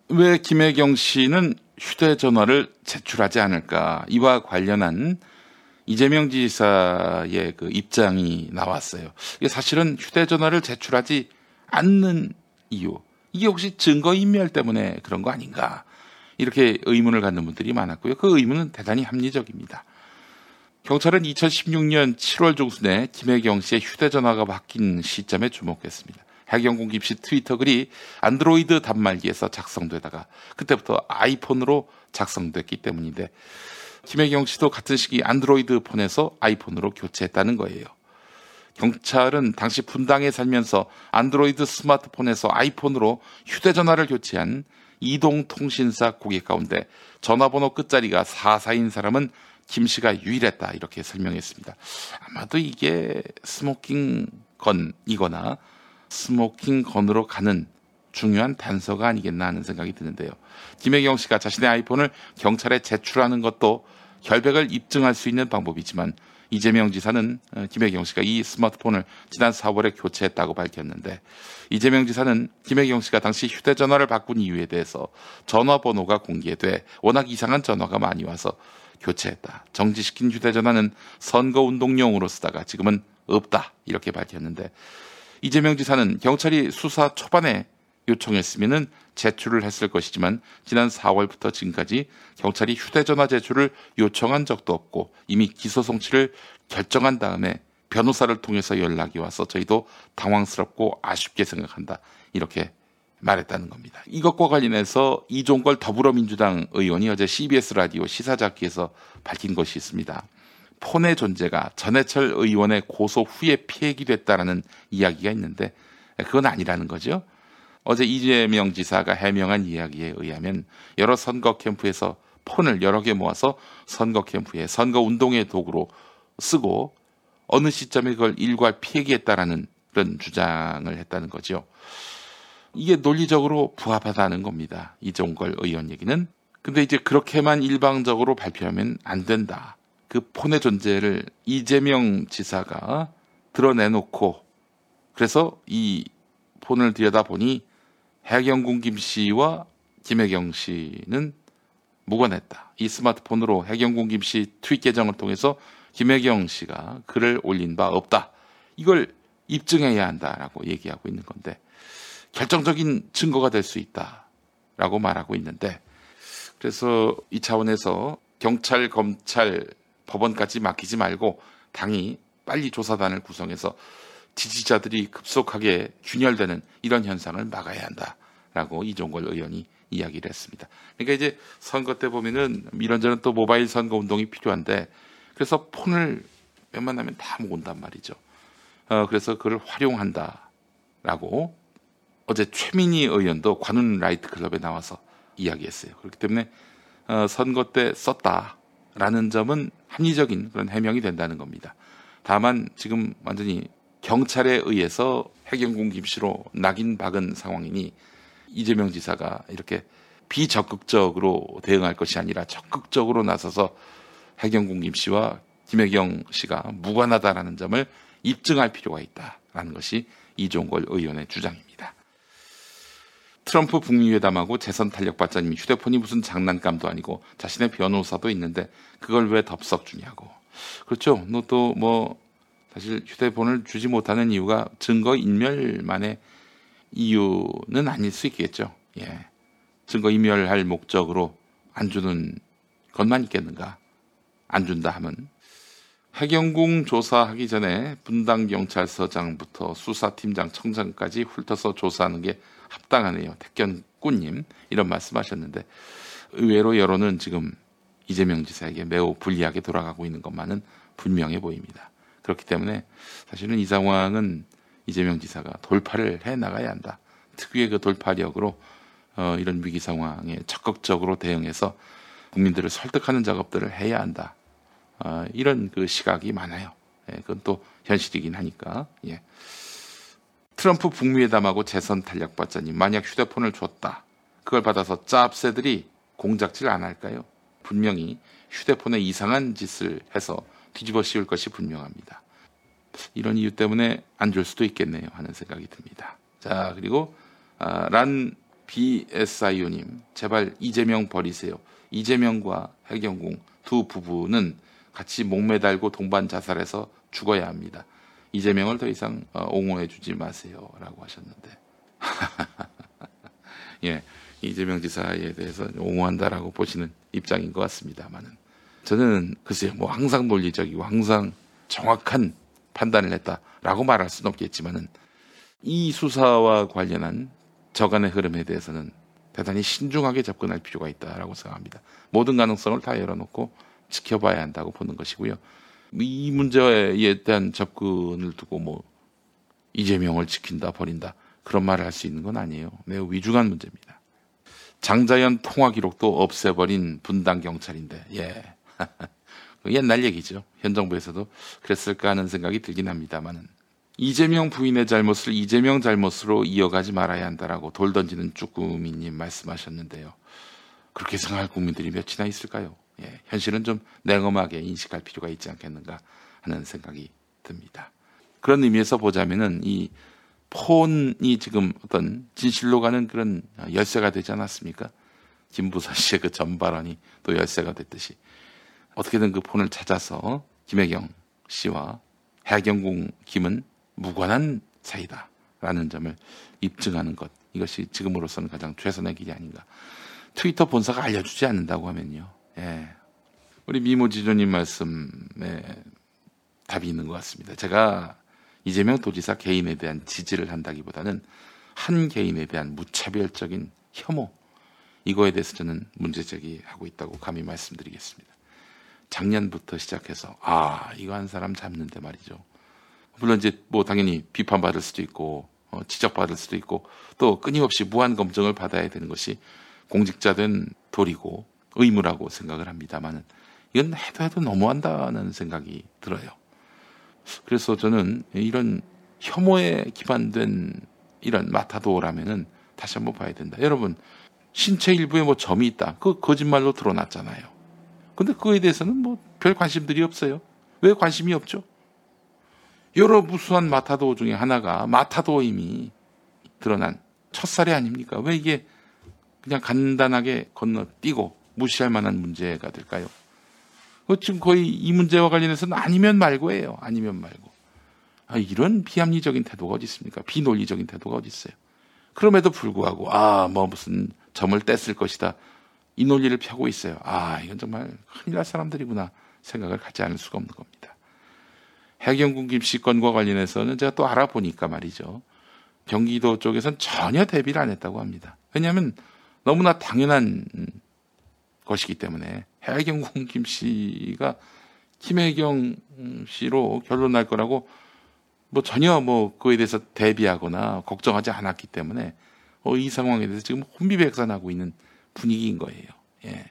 Speaker 2: 왜 김혜경 씨는 휴대전화를 제출하지 않을까? 이와 관련한 이재명 지사의 그 입장이 나왔어요. 이게 사실은 휴대전화를 제출하지 않는 이유. 이게 혹시 증거인멸 때문에 그런 거 아닌가? 이렇게 의문을 갖는 분들이 많았고요. 그 의문은 대단히 합리적입니다. 경찰은 2016년 7월 중순에 김혜경 씨의 휴대전화가 바뀐 시점에 주목했습니다. 해경공 김씨 트위터 글이 안드로이드 단말기에서 작성되다가 그때부터 아이폰으로 작성됐기 때문인데 김혜경 씨도 같은 시기 안드로이드 폰에서 아이폰으로 교체했다는 거예요. 경찰은 당시 분당에 살면서 안드로이드 스마트폰에서 아이폰으로 휴대전화를 교체한 이동통신사 고객 가운데 전화번호 끝자리가 44인 사람은 김 씨가 유일했다 이렇게 설명했습니다. 아마도 이게 스모킹 건이거나 스모킹 건으로 가는 중요한 단서가 아니겠나 하는 생각이 드는데요. 김혜경 씨가 자신의 아이폰을 경찰에 제출하는 것도 결백을 입증할 수 있는 방법이지만 이재명 지사는 어, 김혜경 씨가 이 스마트폰을 지난 4월에 교체했다고 밝혔는데 이재명 지사는 김혜경 씨가 당시 휴대전화를 바꾼 이유에 대해서 전화번호가 공개돼 워낙 이상한 전화가 많이 와서 교체했다. 정지시킨 휴대전화는 선거운동용으로 쓰다가 지금은 없다. 이렇게 밝혔는데 이재명 지사는 경찰이 수사 초반에 요청했으면은 제출을 했을 것이지만 지난 4월부터 지금까지 경찰이 휴대전화 제출을 요청한 적도 없고 이미 기소 송치를 결정한 다음에 변호사를 통해서 연락이 와서 저희도 당황스럽고 아쉽게 생각한다. 이렇게 말했다는 겁니다. 이것과 관련해서 이종걸 더불어민주당 의원이 어제 CBS 라디오 시사자키에서 밝힌 것이 있습니다. 폰의 존재가 전해철 의원의 고소 후에 피해기 됐다라는 이야기가 있는데 그건 아니라는 거죠. 어제 이재명 지사가 해명한 이야기에 의하면 여러 선거 캠프에서 폰을 여러 개 모아서 선거 캠프에 선거 운동의 도구로 쓰고 어느 시점에 그걸 일괄 피해기했다라는 그런 주장을 했다는 거죠. 이게 논리적으로 부합하다는 겁니다. 이종걸 의원 얘기는. 근데 이제 그렇게만 일방적으로 발표하면 안 된다. 그 폰의 존재를 이재명 지사가 드러내놓고 그래서 이 폰을 들여다보니 해경궁 김 씨와 김혜경 씨는 무관했다. 이 스마트폰으로 해경궁 김씨 트윗 계정을 통해서 김혜경 씨가 글을 올린 바 없다. 이걸 입증해야 한다라고 얘기하고 있는 건데 결정적인 증거가 될 수 있다라고 말하고 있는데 그래서 이 차원에서 경찰, 검찰, 법원까지 맡기지 말고 당이 빨리 조사단을 구성해서 지지자들이 급속하게 균열되는 이런 현상을 막아야 한다라고 이종걸 의원이 이야기를 했습니다. 그러니까 이제 선거 때 보면은 이런저런 또 모바일 선거 운동이 필요한데 그래서 폰을 웬만하면 다 모은단 말이죠. 어, 그래서 그걸 활용한다라고 어제 최민희 의원도 관훈 라이트 클럽에 나와서 이야기했어요. 그렇기 때문에 어, 선거 때 썼다 라는 점은 합리적인 그런 해명이 된다는 겁니다. 다만 지금 완전히 경찰에 의해서 혜경궁 김씨로 낙인 박은 상황이니 이재명 지사가 이렇게 비적극적으로 대응할 것이 아니라 적극적으로 나서서 해경궁 김씨와 김혜경 씨가 무관하다라는 점을 입증할 필요가 있다라는 것이 이종걸 의원의 주장입니다. 트럼프 북미 회담하고 재선 탄력받자님이 휴대폰이 무슨 장난감도 아니고 자신의 변호사도 있는데 그걸 왜 덥석 주냐고. 그렇죠. 너도 뭐 사실 휴대폰을 주지 못하는 이유가 증거 인멸만의 이유는 아닐 수 있겠죠. 예. 증거 인멸할 목적으로 안 주는 것만 있겠는가? 안 준다 하면 해경궁 조사하기 전에 분당 경찰서장부터 수사팀장 청장까지 훑어서 조사하는 게 합당하네요. 택견꾸님 이런 말씀하셨는데 의외로 여론은 지금 이재명 지사에게 매우 불리하게 돌아가고 있는 것만은 분명해 보입니다. 그렇기 때문에 사실은 이 상황은 이재명 지사가 돌파를 해 나가야 한다. 특유의 그 돌파력으로 어, 이런 위기 상황에 적극적으로 대응해서 국민들을 설득하는 작업들을 해야 한다. 어, 이런 그 시각이 많아요. 예, 그건 또 현실이긴 하니까. 예. 트럼프 북미 회담하고 재선 탄력받자니 만약 휴대폰을 줬다. 그걸 받아서 짭새들이 공작질 안 할까요? 분명히 휴대폰에 이상한 짓을 해서 뒤집어 씌울 것이 분명합니다. 이런 이유 때문에 안 줄 수도 있겠네요 하는 생각이 듭니다. 자 그리고 아, 란 BSIO님 제발 이재명 버리세요. 이재명과 해경궁 두 부부는 같이 목매달고 동반 자살해서 죽어야 합니다. 이재명을 더 이상 어, 옹호해 주지 마세요라고 하셨는데 *laughs* 예 이재명 지사에 대해서 옹호한다라고 보시는 입장인 것 같습니다만은 저는 글쎄요 뭐 항상 논리적이고 항상 정확한 판단을 했다라고 말할 수는 없겠지만은 이 수사와 관련한 저간의 흐름에 대해서는 대단히 신중하게 접근할 필요가 있다라고 생각합니다. 모든 가능성을 다 열어놓고 지켜봐야 한다고 보는 것이고요. 이 문제에 대한 접근을 두고 뭐 이재명을 지킨다 버린다 그런 말을 할 수 있는 건 아니에요. 매우 위중한 문제입니다. 장자연 통화 기록도 없애버린 분당 경찰인데 예 *laughs* 옛날 얘기죠. 현 정부에서도 그랬을까 하는 생각이 들긴 합니다만은 이재명 부인의 잘못을 이재명 잘못으로 이어가지 말아야 한다라고 돌 던지는 쭈꾸미님 말씀하셨는데요. 그렇게 생각할 국민들이 몇이나 있을까요? 예, 현실은 좀 냉엄하게 인식할 필요가 있지 않겠는가 하는 생각이 듭니다. 그런 의미에서 보자면은 이 폰이 지금 어떤 진실로 가는 그런 열쇠가 되지 않았습니까? 김부사 씨의 그 전발언이 또 열쇠가 됐듯이 어떻게든 그 폰을 찾아서 김혜경 씨와 해경궁 김은 무관한 사이다라는 점을 입증하는 것 이것이 지금으로서는 가장 최선의 길이 아닌가. 트위터 본사가 알려주지 않는다고 하면요. 예. 우리 미모 지조님 말씀에 답이 있는 것 같습니다. 제가 이재명 도지사 개인에 대한 지지를 한다기보다는 한 개인에 대한 무차별적인 혐오 이거에 대해서 저는 문제 제기하고 있다고 감히 말씀드리겠습니다. 작년부터 시작해서 아 이거 한 사람 잡는데 말이죠. 물론 이제 뭐 당연히 비판받을 수도 있고 어, 지적받을 수도 있고 또 끊임없이 무한 검증을 받아야 되는 것이 공직자 된 도리고 의무라고 생각을 합니다만은 이건 해도 해도 너무한다는 생각이 들어요. 그래서 저는 이런 혐오에 기반된 이런 마타도라면은 다시 한번 봐야 된다. 여러분 신체 일부에 뭐 점이 있다. 그 거짓말로 드러났잖아요. 근데 그거에 대해서는 뭐 별 관심들이 없어요. 왜 관심이 없죠? 여러 무수한 마타도 중에 하나가 마타도임이 드러난 첫사례 아닙니까? 왜 이게 그냥 간단하게 건너뛰고 무시할 만한 문제가 될까요? 지금 거의 이 문제와 관련해서는 아니면 말고예요. 아니면 말고. 아, 이런 비합리적인 태도가 어디 있습니까? 비논리적인 태도가 어디 있어요? 그럼에도 불구하고 아 뭐 무슨 점을 뗐을 것이다. 이 논리를 펴고 있어요. 아 이건 정말 큰일 날 사람들이구나 생각을 갖지 않을 수가 없는 겁니다. 해경군 김씨 건과 관련해서는 제가 또 알아보니까 말이죠. 경기도 쪽에선 전혀 대비를 안 했다고 합니다. 왜냐하면 너무나 당연한 것이기 때문에 해경군 김씨가 김혜경 씨로 결론 날 거라고 뭐 전혀 뭐 그에 대해서 대비하거나 걱정하지 않았기 때문에 어, 이 상황에 대해서 지금 혼비백산하고 있는 분위기인 거예요. 예.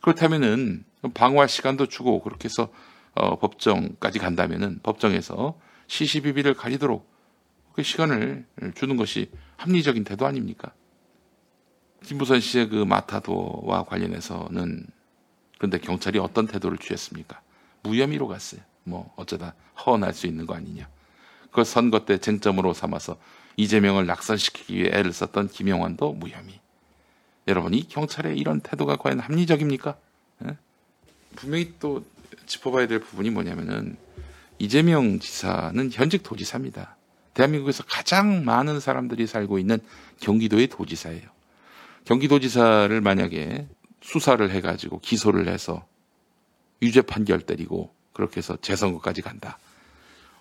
Speaker 2: 그렇다면은 방어할 시간도 주고 그렇게 해서 어, 법정까지 간다면은 법정에서 시시비비를 가리도록 그 시간을 주는 것이 합리적인 태도 아닙니까? 김부선 씨의 그 마타도와 관련해서는 근데 경찰이 어떤 태도를 취했습니까? 무혐의로 갔어요. 뭐 어쩌다 허언할 수 있는 거 아니냐. 그 선거 때 쟁점으로 삼아서 이재명을 낙선시키기 위해 애를 썼던 김영환도 무혐의. 여러분 이 경찰의 이런 태도가 과연 합리적입니까? 예? 분명히 또 짚어봐야 될 부분이 뭐냐면은 이재명 지사는 현직 도지사입니다. 대한민국에서 가장 많은 사람들이 살고 있는 경기도의 도지사예요. 경기도지사를 만약에 수사를 해가지고 기소를 해서 유죄 판결 때리고 그렇게 해서 재선거까지 간다.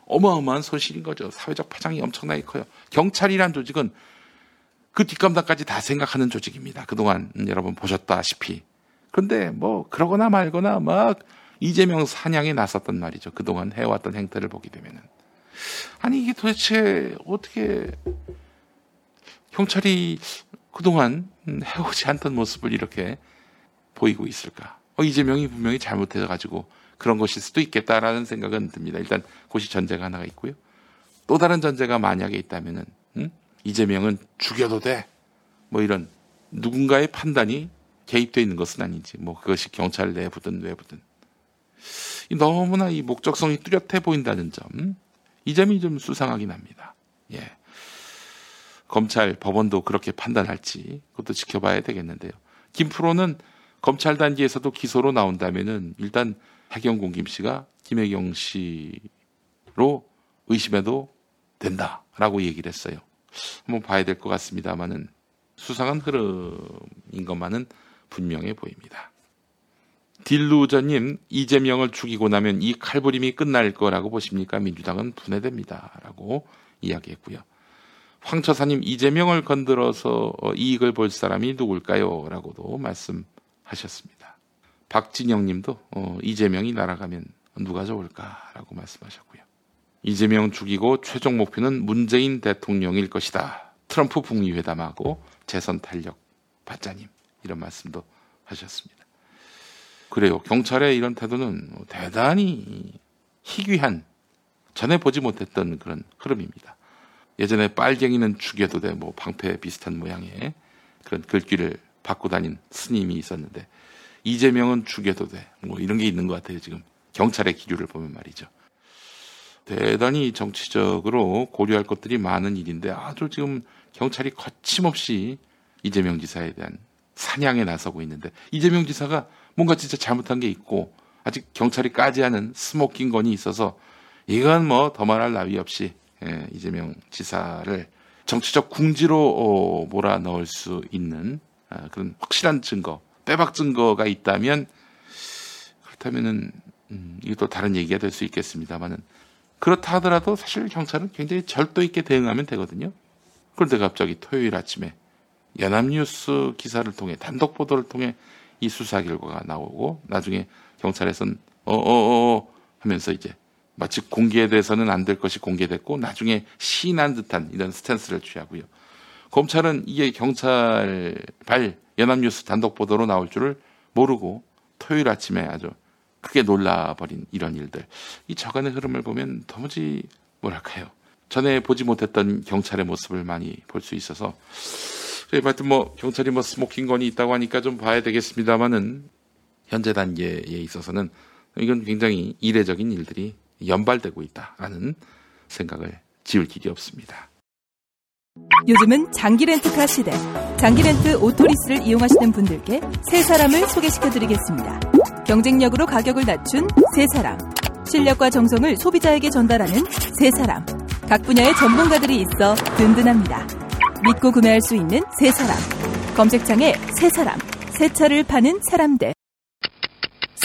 Speaker 2: 어마어마한 손실인 거죠. 사회적 파장이 엄청나게 커요. 경찰이란 조직은 그 뒷감당까지 다 생각하는 조직입니다. 그동안 여러분 보셨다시피. 그런데 뭐 그러거나 말거나 막 이재명 사냥에 나섰단 말이죠. 그동안 해왔던 행태를 보게 되면은. 아니 이게 도대체 어떻게 경찰이 그동안 해오지 않던 모습을 이렇게 보이고 있을까? 어, 이재명이 분명히 잘못해서 가지고 그런 것일 수도 있겠다라는 생각은 듭니다. 일단 그것이 전제가 하나가 있고요. 또 다른 전제가 만약에 있다면은 음? 이재명은 죽여도 돼. 뭐 이런 누군가의 판단이 개입되어 있는 것은 아닌지 뭐 그것이 경찰 내부든 외부든 너무나 이 목적성이 뚜렷해 보인다는 점, 이 점이 좀 수상하긴 합니다. 예. 검찰, 법원도 그렇게 판단할지 그것도 지켜봐야 되겠는데요. 김프로는 검찰 단계에서도 기소로 나온다면은 일단 해경공 김 씨가 김혜경 씨로 의심해도 된다라고 얘기를 했어요. 한번 봐야 될 것 같습니다만은 수상한 흐름인 것만은 분명해 보입니다. 딜루저님, 이재명을 죽이고 나면 이 칼부림이 끝날 거라고 보십니까? 민주당은 분해됩니다. 라고 이야기했고요. 황처사님, 이재명을 건드려서 이익을 볼 사람이 누굴까요? 라고도 말씀하셨습니다. 박진영 님도 어, 이재명이 날아가면 누가 좋을까라고 말씀하셨고요. 이재명 죽이고 최종 목표는 문재인 대통령일 것이다. 트럼프 북미 회담하고 재선 탄력 받자님 이런 말씀도 하셨습니다. 그래요. 경찰의 이런 태도는 대단히 희귀한 전에 보지 못했던 그런 흐름입니다. 예전에 빨갱이는 죽여도 돼, 뭐 방패 비슷한 모양의 그런 글귀를 받고 다닌 스님이 있었는데 이재명은 죽여도 돼, 뭐 이런 게 있는 것 같아요. 지금 경찰의 기류를 보면 말이죠. 대단히 정치적으로 고려할 것들이 많은 일인데 아주 지금 경찰이 거침없이 이재명 지사에 대한 사냥에 나서고 있는데 이재명 지사가 뭔가 진짜 잘못한 게 있고 아직 경찰이 까지 않은 스모킹 건이 있어서 이건 뭐 더 말할 나위 없이 예, 이재명 지사를 정치적 궁지로 어, 몰아 넣을 수 있는 아, 그런 확실한 증거, 빼박 증거가 있다면 그렇다면은 음, 이것도 다른 얘기가 될 수 있겠습니다만은 그렇다 하더라도 사실 경찰은 굉장히 절도 있게 대응하면 되거든요. 그런데 갑자기 토요일 아침에 연합뉴스 기사를 통해 단독 보도를 통해 이 수사 결과가 나오고 나중에 경찰에선 어어어 하면서 이제 마치 공개에 대해서는 안 될 것이 공개됐고 나중에 시인한 듯한 이런 스탠스를 취하고요. 검찰은 이게 경찰 발 연합뉴스 단독 보도로 나올 줄을 모르고 토요일 아침에 아주 크게 놀라버린 이런 일들. 이 저간의 흐름을 보면 도무지 뭐랄까요. 전에 보지 못했던 경찰의 모습을 많이 볼 수 있어서 하여튼 뭐 경찰이 뭐 스모킹 건이 있다고 하니까 좀 봐야 되겠습니다만은 현재 단계에 있어서는 이건 굉장히 이례적인 일들이 연발되고 있다라는 생각을 지울 길이 없습니다.
Speaker 5: 요즘은 장기 렌트카 시대. 장기 렌트 오토리스를 이용하시는 분들께 세 사람을 소개시켜 드리겠습니다. 경쟁력으로 가격을 낮춘 세 사람. 실력과 정성을 소비자에게 전달하는 세 사람. 각 분야의 전문가들이 있어 든든합니다. 믿고 구매할 수 있는 세 사람. 검색창에 세 사람. 새 차를 파는 사람들.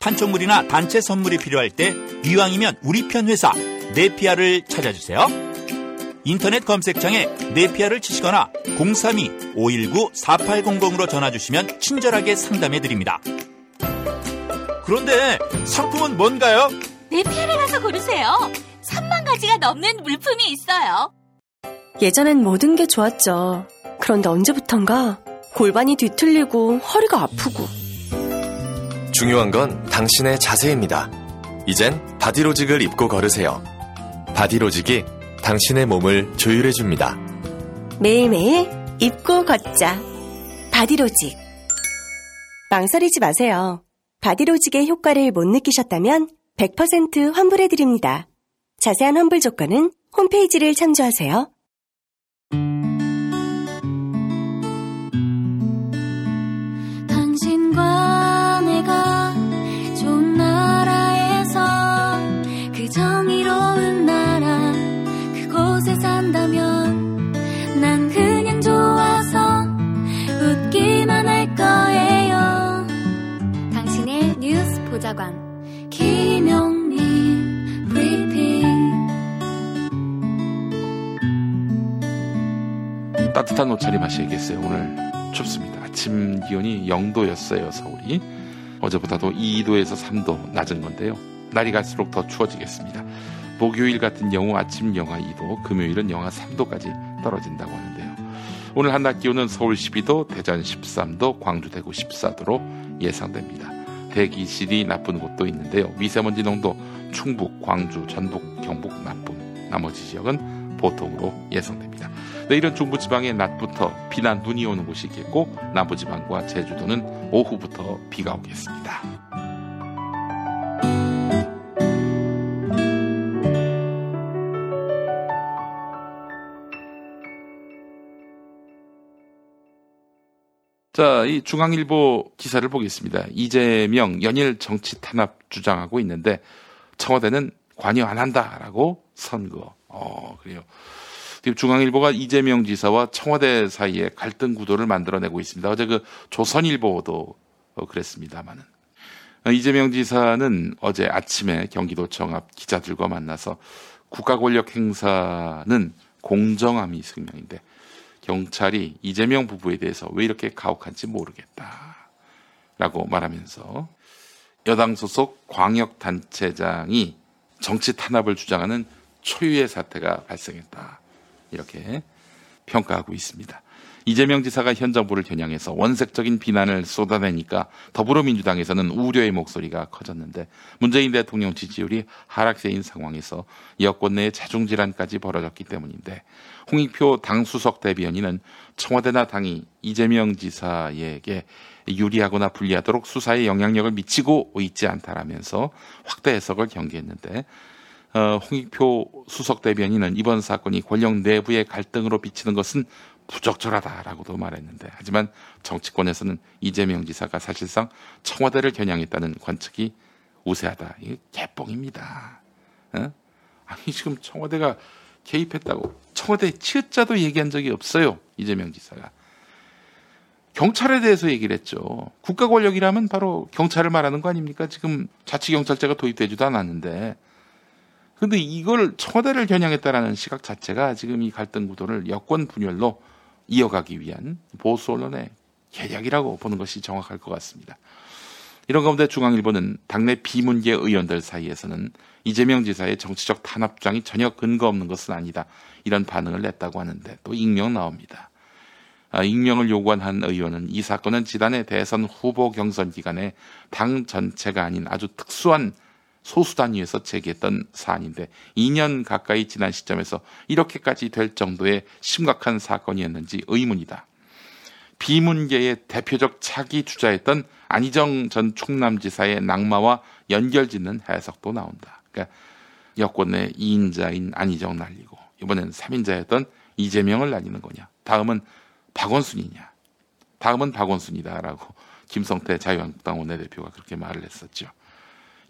Speaker 8: 판촉물이나 단체 선물이 필요할 때 이왕이면 우리 편 회사 네피아를 찾아주세요. 인터넷 검색창에 네피아를 치시거나 032-519-4800으로 전화주시면 친절하게 상담해드립니다. 그런데 상품은 뭔가요?
Speaker 9: 네피아를 가서 고르세요. 3만 가지가 넘는 물품이 있어요.
Speaker 10: 예전엔 모든 게 좋았죠. 그런데 언제부턴가 골반이 뒤틀리고 허리가 아프고.
Speaker 11: 중요한 건 당신의 자세입니다. 이젠 바디로직을 입고 걸으세요. 바디로직이 당신의 몸을 조율해줍니다.
Speaker 10: 매일매일 입고 걷자. 바디로직. 망설이지 마세요. 바디로직의 효과를 못 느끼셨다면 100% 환불해드립니다. 자세한 환불 조건은 홈페이지를 참조하세요.
Speaker 7: 보좌관 김영민 브리핑
Speaker 2: 따뜻한 옷차림 하셔야겠어요. 오늘 춥습니다. 아침 기온이 0도였어요, 서울이. 어제보다도 2도에서 3도 낮은 건데요. 날이 갈수록 더 추워지겠습니다. 목요일 같은 경우 아침 영하 2도, 금요일은 영하 3도까지 떨어진다고 하는데요. 오늘 한낮 기온은 서울 12도, 대전 13도, 광주 대구 14도로 예상됩니다. 대기질이 나쁜 곳도 있는데요. 미세먼지 농도 충북, 광주, 전북, 경북 나쁨, 나머지 지역은 보통으로 예상됩니다. 내일은 중부지방에 낮부터 비나 눈이 오는 곳이 있겠고 남부지방과 제주도는 오후부터 비가 오겠습니다. 자, 이 중앙일보 기사를 보겠습니다. 이재명 연일 정치 탄압 주장하고 있는데 청와대는 관여 안 한다라고 선거. 어, 그래요. 중앙일보가 이재명 지사와 청와대 사이에 갈등 구도를 만들어내고 있습니다. 어제 그 조선일보도 어, 그랬습니다만은 이재명 지사는 어제 아침에 경기도청 앞 기자들과 만나서 국가 권력 행사는 공정함이 승명인데 경찰이 이재명 부부에 대해서 왜 이렇게 가혹한지 모르겠다. 라고 말하면서 여당 소속 광역단체장이 정치 탄압을 주장하는 초유의 사태가 발생했다. 이렇게 평가하고 있습니다. 이재명 지사가 현 정부를 겨냥해서 원색적인 비난을 쏟아내니까 더불어민주당에서는 우려의 목소리가 커졌는데 문재인 대통령 지지율이 하락세인 상황에서 여권 내 자중질환까지 벌어졌기 때문인데 홍익표 당 수석 대변인은 청와대나 당이 이재명 지사에게 유리하거나 불리하도록 수사에 영향력을 미치고 있지 않다라면서 확대 해석을 경계했는데 어, 홍익표 수석 대변인은 이번 사건이 권력 내부의 갈등으로 비치는 것은 부적절하다라고도 말했는데 하지만 정치권에서는 이재명 지사가 사실상 청와대를 겨냥했다는 관측이 우세하다. 이게 개뻥입니다. 어? 아니 지금 청와대가 개입했다고 청와대 치읓자도 얘기한 적이 없어요. 이재명 지사가. 경찰에 대해서 얘기를 했죠. 국가 권력이라면 바로 경찰을 말하는 거 아닙니까? 지금 자치경찰제가 도입되지도 않았는데. 근데 이걸 청와대를 겨냥했다라는 시각 자체가 지금 이 갈등 구도를 여권 분열로 이어가기 위한 보수 언론의 계략이라고 보는 것이 정확할 것 같습니다. 이런 가운데 중앙일보는 당내 비문계 의원들 사이에서는 이재명 지사의 정치적 탄압장이 전혀 근거 없는 것은 아니다. 이런 반응을 냈다고 하는데 또 익명 나옵니다. 아, 익명을 요구한 한 의원은 이 사건은 지난해 대선 후보 경선 기간에 당 전체가 아닌 아주 특수한 소수 단위에서 제기했던 사안인데 2년 가까이 지난 시점에서 이렇게까지 될 정도의 심각한 사건이었는지 의문이다. 비문계의 대표적 차기 주자였던 안희정 전 충남지사의 낙마와 연결짓는 해석도 나온다. 그러니까 여권 내 2인자인 안희정 날리고 이번엔 3인자였던 이재명을 날리는 거냐. 다음은 박원순이냐. 다음은 박원순이다라고 *laughs* 김성태 자유한국당 원내대표가 그렇게 말을 했었죠.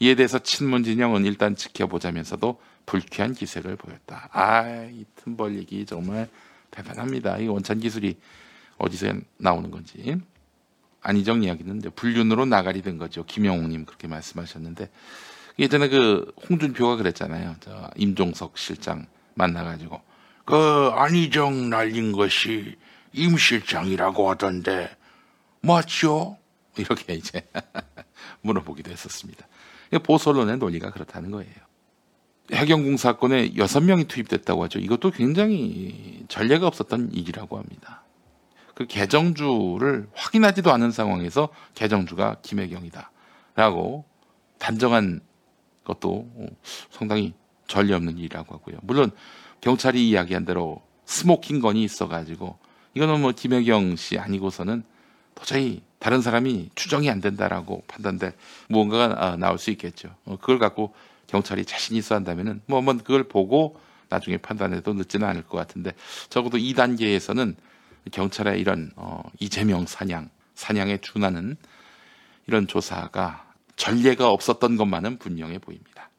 Speaker 2: 이에 대해서 친문 진영은 일단 지켜보자면서도 불쾌한 기색을 보였다. 아, 이 틈벌 얘기 정말 대단합니다. 이 원천 기술이 어디서 나오는 건지. 안희정 이야기는 불륜으로 나가리 된 거죠. 김영웅님 그렇게 말씀하셨는데 예전에 그 홍준표가 그랬잖아요. 저 임종석 실장 만나가지고
Speaker 12: 그 안희정 날린 것이 임 실장이라고 하던데 맞죠?
Speaker 2: 이렇게 이제 *laughs* 물어보기도 했었습니다. 보수 언론의 논리가 그렇다는 거예요. 혜경궁 사건에 여섯 명이 투입됐다고 하죠. 이것도 굉장히 전례가 없었던 일이라고 합니다. 그 계정주를 확인하지도 않은 상황에서 계정주가 김혜경이다. 라고 단정한 것도 상당히 전례 없는 일이라고 하고요. 물론 경찰이 이야기한 대로 스모킹 건이 있어가지고 이거는 뭐 김혜경 씨 아니고서는 도저히 다른 사람이 추정이 안 된다라고 판단될 무언가가 아, 나올 수 있겠죠. 어, 그걸 갖고 경찰이 자신 있어 한다면은 뭐 한번 그걸 보고 나중에 판단해도 늦지는 않을 것 같은데 적어도 이 단계에서는 경찰의 이런 어, 이재명 사냥 사냥에 준하는 이런 조사가 전례가 없었던 것만은 분명해 보입니다.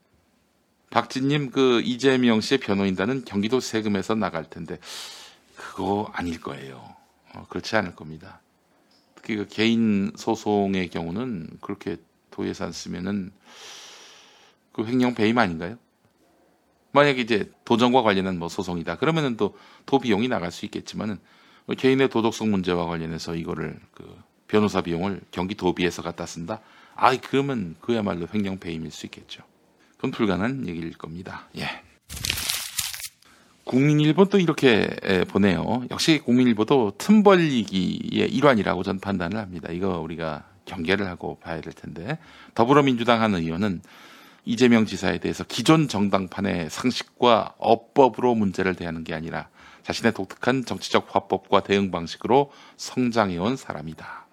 Speaker 2: 박진님 그 이재명 씨의 변호인단은 경기도 세금에서 나갈 텐데 그거 아닐 거예요. 어, 그렇지 않을 겁니다. 그 개인 소송의 경우는 그렇게 도예산 쓰면은 그 횡령 배임 아닌가요? 만약에 이제 도정과 관련한 뭐 소송이다. 그러면은 또 도비용이 나갈 수 있겠지만은 뭐 개인의 도덕성 문제와 관련해서 이거를 그 변호사 비용을 경기 도비에서 갖다 쓴다. 아, 그러면 그야말로 횡령 배임일 수 있겠죠. 그건 불가능한 얘기일 겁니다. 예. 국민일보 도 이렇게 보내요. 역시 국민일보도 틈 벌리기의 일환이라고 전 판단을 합니다. 이거 우리가 경계를 하고 봐야 될 텐데 더불어민주당 한 의원은 이재명 지사에 대해서 기존 정당판의 상식과 어법으로 문제를 대하는 게 아니라 자신의 독특한 정치적 화법과 대응 방식으로 성장해온 사람이다.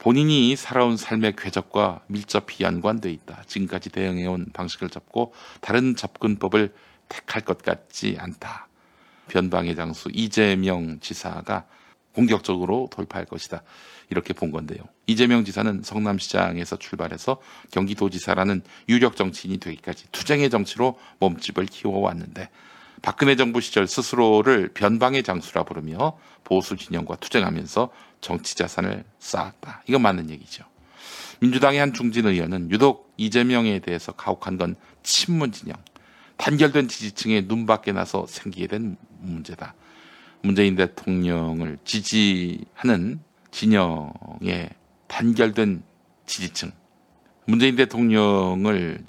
Speaker 2: 본인이 살아온 삶의 궤적과 밀접히 연관돼 있다. 지금까지 대응해온 방식을 잡고 다른 접근법을 택할 것 같지 않다. 변방의 장수 이재명 지사가 공격적으로 돌파할 것이다. 이렇게 본 건데요. 이재명 지사는 성남시장에서 출발해서 경기도지사라는 유력 정치인이 되기까지 투쟁의 정치로 몸집을 키워왔는데 박근혜 정부 시절 스스로를 변방의 장수라 부르며 보수 진영과 투쟁하면서 정치 자산을 쌓았다. 이건 맞는 얘기죠. 민주당의 한 중진 의원은 유독 이재명에 대해서 가혹한 건 친문 진영, 단결된 지지층의 눈밖에 나서 생기게 된 문제다. 문재인 대통령을 지지하는 진영의 단결된 지지층. 문재인 대통령을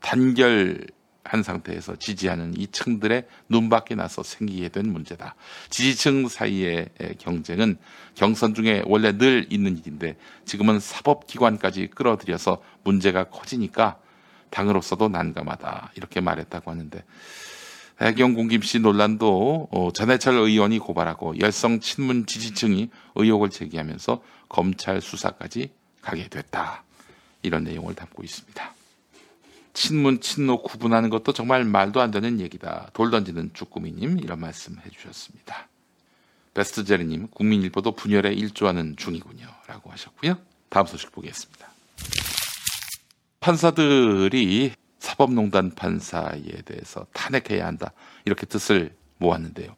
Speaker 2: 단결 한 상태에서 지지하는 이 층들의 눈밖에 나서 생기게 된 문제다. 지지층 사이의 경쟁은 경선 중에 원래 늘 있는 일인데 지금은 사법기관까지 끌어들여서 문제가 커지니까 당으로서도 난감하다. 이렇게 말했다고 하는데 해경공 김씨 논란도 어, 전해철 의원이 고발하고 열성 친문 지지층이 의혹을 제기하면서 검찰 수사까지 가게 됐다. 이런 내용을 담고 있습니다. 친문, 친노 구분하는 것도 정말 말도 안 되는 얘기다. 돌 던지는 쭈꾸미님 이런 말씀 해주셨습니다. 베스트제리님 국민일보도 분열에 일조하는 중이군요. 라고 하셨고요. 다음 소식 보겠습니다. 판사들이 사법농단 판사에 대해서 탄핵해야 한다. 이렇게 뜻을 모았는데요.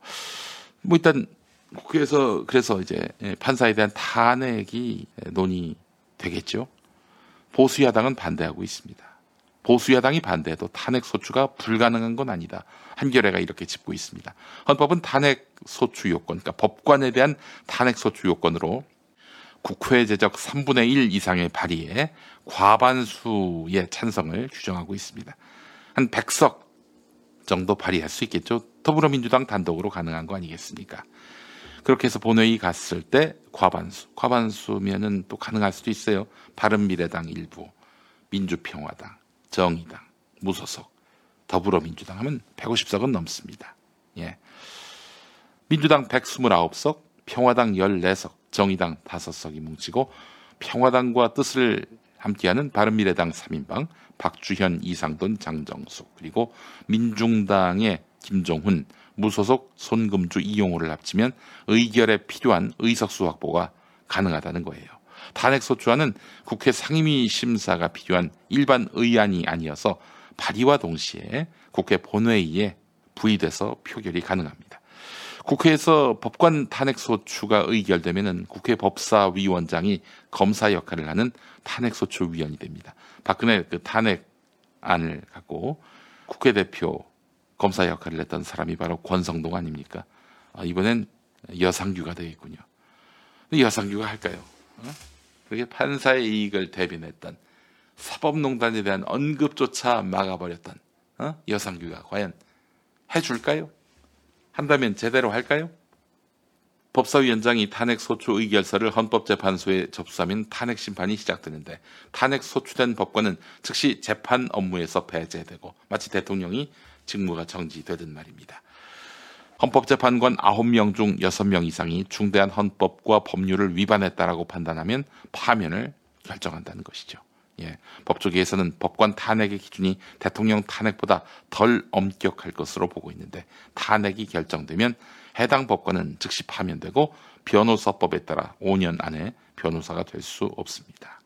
Speaker 2: 뭐 일단 국회에서 그래서 이제 판사에 대한 탄핵이 논의되겠죠. 보수 야당은 반대하고 있습니다. 보수 야당이 반대해도 탄핵 소추가 불가능한 건 아니다. 한겨레가 이렇게 짚고 있습니다. 헌법은 탄핵 소추 요건, 그러니까 법관에 대한 탄핵 소추 요건으로 국회 제적 3분의 1 이상의 발의에 과반수의 찬성을 규정하고 있습니다. 한 100석 정도 발의할 수 있겠죠. 더불어민주당 단독으로 가능한 거 아니겠습니까? 그렇게 해서 본회의 갔을 때 과반수, 과반수면은 또 가능할 수도 있어요. 바른미래당 일부, 민주평화당, 정의당, 무소속, 더불어민주당 하면 150석은 넘습니다. 예. 민주당 129석, 평화당 14석, 정의당 5석이 뭉치고 평화당과 뜻을 함께하는 바른미래당 3인방, 박주현, 이상돈, 장정숙, 그리고 민중당의 김종훈, 무소속 손금주 이용호를 합치면 의결에 필요한 의석수 확보가 가능하다는 거예요. 탄핵소추안은 국회 상임위 심사가 필요한 일반 의안이 아니어서 발의와 동시에 국회 본회의에 부의돼서 표결이 가능합니다. 국회에서 법관 탄핵소추가 의결되면 국회 법사위원장이 검사 역할을 하는 탄핵소추위원이 됩니다. 박근혜 그 탄핵안을 갖고 국회 대표 검사 역할을 했던 사람이 바로 권성동 아닙니까? 아, 이번엔 여상규가 되겠군요. 여상규가 할까요? 어? 그게 판사의 이익을 대변했던 사법농단에 대한 언급조차 막아버렸던 어? 여상규가 과연 해줄까요? 한다면 제대로 할까요? 법사위원장이 탄핵 소추 의결서를 헌법재판소에 접수하면 탄핵 심판이 시작되는데 탄핵 소추된 법관은 즉시 재판 업무에서 배제되고 마치 대통령이 직무가 정지되든 말입니다. 헌법재판관 9명 중 6명 이상이 중대한 헌법과 법률을 위반했다라고 판단하면 파면을 결정한다는 것이죠. 예, 법조계에서는 법관 탄핵의 기준이 대통령 탄핵보다 덜 엄격할 것으로 보고 있는데 탄핵이 결정되면 해당 법관은 즉시 파면되고 변호사법에 따라 5년 안에 변호사가 될 수 없습니다.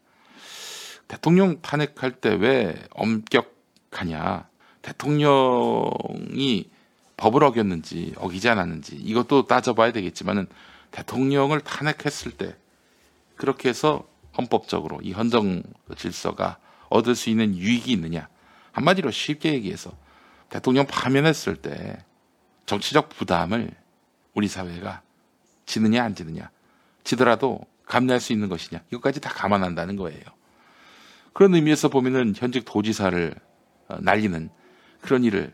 Speaker 2: 대통령 탄핵할 때 왜 엄격하냐? 대통령이 법을 어겼는지 어기지 않았는지 이것도 따져봐야 되겠지만은 대통령을 탄핵했을 때 그렇게 해서 헌법적으로 이 헌정 질서가 얻을 수 있는 유익이 있느냐 한마디로 쉽게 얘기해서 대통령 파면했을 때 정치적 부담을 우리 사회가 지느냐 안 지느냐 지더라도 감내할 수 있는 것이냐 이것까지 다 감안한다는 거예요. 그런 의미에서 보면은 현직 도지사를 어, 날리는 그런 일을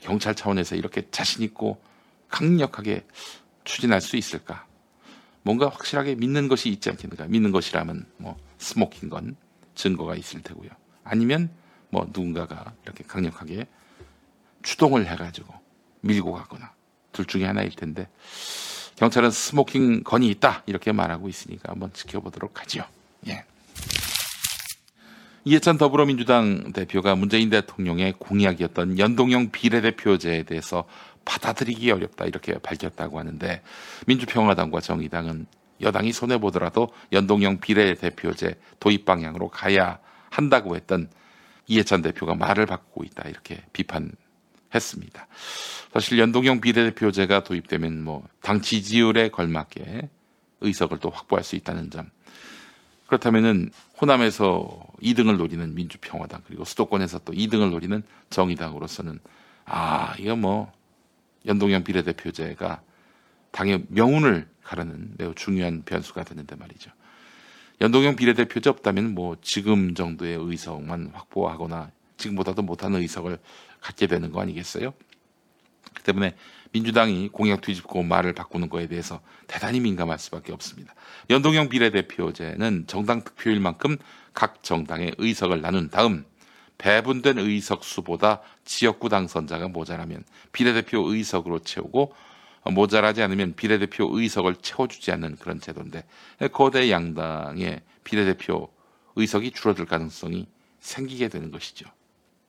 Speaker 2: 경찰 차원에서 이렇게 자신 있고 강력하게 추진할 수 있을까? 뭔가 확실하게 믿는 것이 있지 않겠는가? 믿는 것이라면 뭐 스모킹 건 증거가 있을 테고요. 아니면 뭐 누군가가 이렇게 강력하게 추동을 해가지고 밀고 가거나 둘 중에 하나일 텐데 경찰은 스모킹 건이 있다 이렇게 말하고 있으니까 한번 지켜보도록 하죠. 예. 이해찬 더불어민주당 대표가 문재인 대통령의 공약이었던 연동형 비례대표제에 대해서 받아들이기 어렵다 이렇게 밝혔다고 하는데 민주평화당과 정의당은 여당이 손해 보더라도 연동형 비례대표제 도입 방향으로 가야 한다고 했던 이해찬 대표가 말을 바꾸고 있다 이렇게 비판했습니다. 사실 연동형 비례대표제가 도입되면 뭐 당 지지율에 걸맞게 의석을 또 확보할 수 있다는 점. 그렇다면은 호남에서 2등을 노리는 민주평화당 그리고 수도권에서 또 2등을 노리는 정의당으로서는 아 이거 뭐 연동형 비례대표제가 당의 명운을 가르는 매우 중요한 변수가 되는데 말이죠. 연동형 비례대표제 없다면 뭐 지금 정도의 의석만 확보하거나 지금보다도 못한 의석을 갖게 되는 거 아니겠어요? 그 때문에 민주당이 공약 뒤집고 말을 바꾸는 거에 대해서 대단히 민감할 수밖에 없습니다. 연동형 비례대표제는 정당 득표일 만큼 각 정당의 의석을 나눈 다음 배분된 의석 수보다 지역구 당선자가 모자라면 비례대표 의석으로 채우고 모자라지 않으면 비례대표 의석을 채워주지 않는 그런 제도인데 거대 양당의 비례대표 의석이 줄어들 가능성이 생기게 되는 것이죠.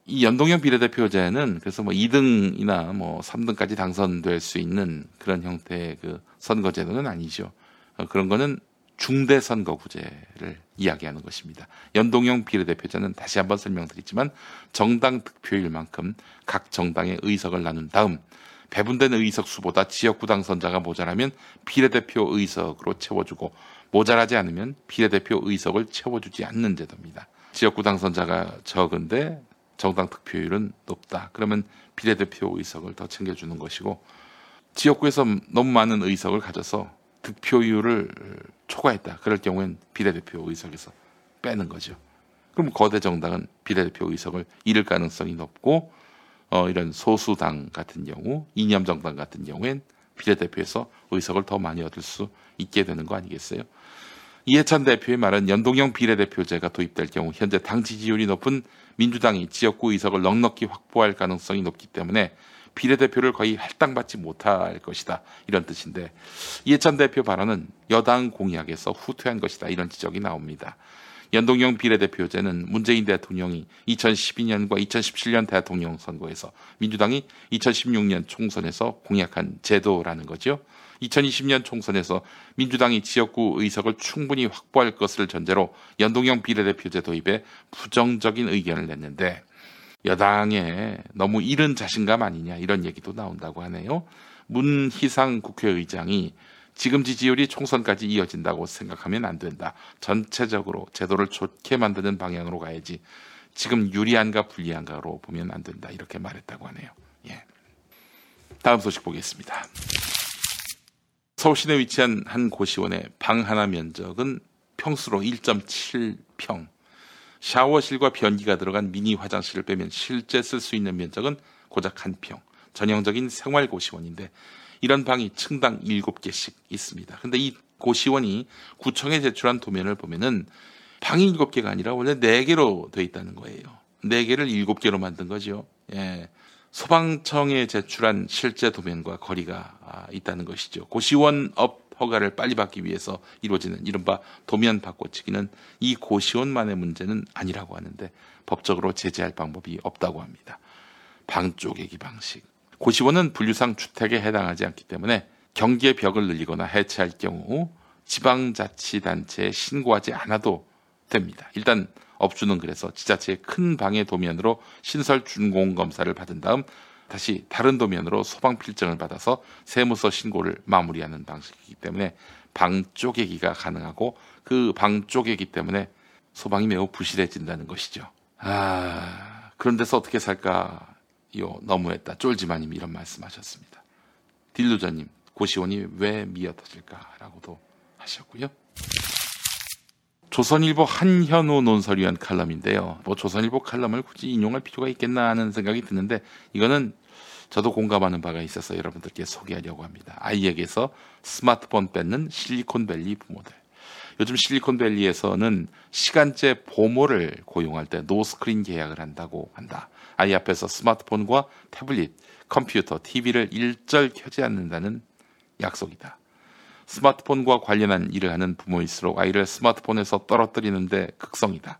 Speaker 2: 이 연동형 비례대표제는 그래서 뭐 2등이나 뭐 3등까지 당선될 수 있는 그런 형태의 그 선거제도는 아니죠. 어, 그런 거는 중대 선거구제를 이야기하는 것입니다. 연동형 비례대표제는 다시 한번 설명드리지만 정당 득표율만큼 각 정당의 의석을 나눈 다음 배분된 의석 수보다 지역구 당선자가 모자라면 비례대표 의석으로 채워주고 모자라지 않으면 비례대표 의석을 채워주지 않는 제도입니다. 지역구 당선자가 적은데 정당 득표율은 높다. 그러면 비례대표 의석을 더 챙겨주는 것이고 지역구에서 너무 많은 의석을 가져서 득표율을 초과했다. 그럴 경우엔 비례대표 의석에서 빼는 거죠. 그럼 거대 정당은 비례대표 의석을 잃을 가능성이 높고 어, 이런 소수당 같은 경우 이념 정당 같은 경우엔 비례대표에서 의석을 더 많이 얻을 수 있게 되는 거 아니겠어요? 이해찬 대표의 말은 연동형 비례대표제가 도입될 경우 현재 당 지지율이 높은 민주당이 지역구 의석을 넉넉히 확보할 가능성이 높기 때문에 비례대표를 거의 할당받지 못할 것이다. 이런 뜻인데 이해찬 대표 발언은 여당 공약에서 후퇴한 것이다. 이런 지적이 나옵니다. 연동형 비례대표제는 문재인 대통령이 2012년과 2017년 대통령 선거에서 민주당이 2016년 총선에서 공약한 제도라는 거죠. 2020년 총선에서 민주당이 지역구 의석을 충분히 확보할 것을 전제로 연동형 비례대표제 도입에 부정적인 의견을 냈는데 여당에 너무 이른 자신감 아니냐 이런 얘기도 나온다고 하네요. 문희상 국회의장이 지금 지지율이 총선까지 이어진다고 생각하면 안 된다. 전체적으로 제도를 좋게 만드는 방향으로 가야지. 지금 유리한가 불리한가로 보면 안 된다. 이렇게 말했다고 하네요. 예. 다음 소식 보겠습니다. 서울시내에 위치한 한 고시원의 방 하나 면적은 평수로 1.7평. 샤워실과 변기가 들어간 미니 화장실을 빼면 실제 쓸 수 있는 면적은 고작 한 평. 전형적인 생활 고시원인데 이런 방이 층당 7개씩 있습니다. 근데 이 고시원이 구청에 제출한 도면을 보면은 방이 7개가 아니라 원래 4개로 되어 있다는 거예요. 4개를 7개로 만든 거죠. 예. 소방청에 제출한 실제 도면과 거리가 아, 있다는 것이죠. 고시원 업 허가를 빨리 받기 위해서 이루어지는 이른바 도면 바꿔치기는 이 고시원만의 문제는 아니라고 하는데 법적으로 제재할 방법이 없다고 합니다. 방 쪼개기 방식. 고시원은 분류상 주택에 해당하지 않기 때문에 경계 벽을 늘리거나 해체할 경우 지방자치단체에 신고하지 않아도 됩니다. 일단 업주는 그래서 지자체의 큰 방의 도면으로 신설 준공 검사를 받은 다음 다시 다른 도면으로 소방 필증을 받아서 세무서 신고를 마무리하는 방식이기 때문에 방 쪼개기가 가능하고 그 방 쪼개기 때문에 소방이 매우 부실해진다는 것이죠. 아, 그런 데서 어떻게 살까? 요, 너무했다. 쫄지마님 이런 말씀하셨습니다. 딜루저님, 고시원이 왜 미어터질까라고도 하셨고요. 조선일보 한현우 논설위 원 칼럼인데요. 뭐 조선일보 칼럼을 굳이 인용할 필요가 있겠나 하는 생각이 드는데 이거는 저도 공감하는 바가 있어서 여러분들께 소개하려고 합니다. 아이에게서 스마트폰 뺏는 실리콘밸리 부모들. 요즘 실리콘밸리에서는 시간제 보모를 고용할 때 노스크린 계약을 한다고 한다. 아이 앞에서 스마트폰과 태블릿, 컴퓨터, TV를 일절 켜지 않는다는 약속이다. 스마트폰과 관련한 일을 하는 부모일수록 아이를 스마트폰에서 떨어뜨리는데 극성이다.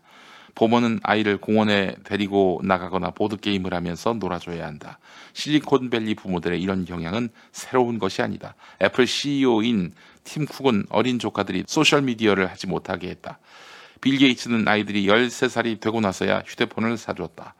Speaker 2: 부모는 아이를 공원에 데리고 나가거나 보드게임을 하면서 놀아줘야 한다. 실리콘밸리 부모들의 이런 경향은 새로운 것이 아니다. 애플 CEO인 팀 쿡은 어린 조카들이 소셜미디어를 하지 못하게 했다. 빌 게이츠는 아이들이 13살이 되고 나서야 휴대폰을 사주었다.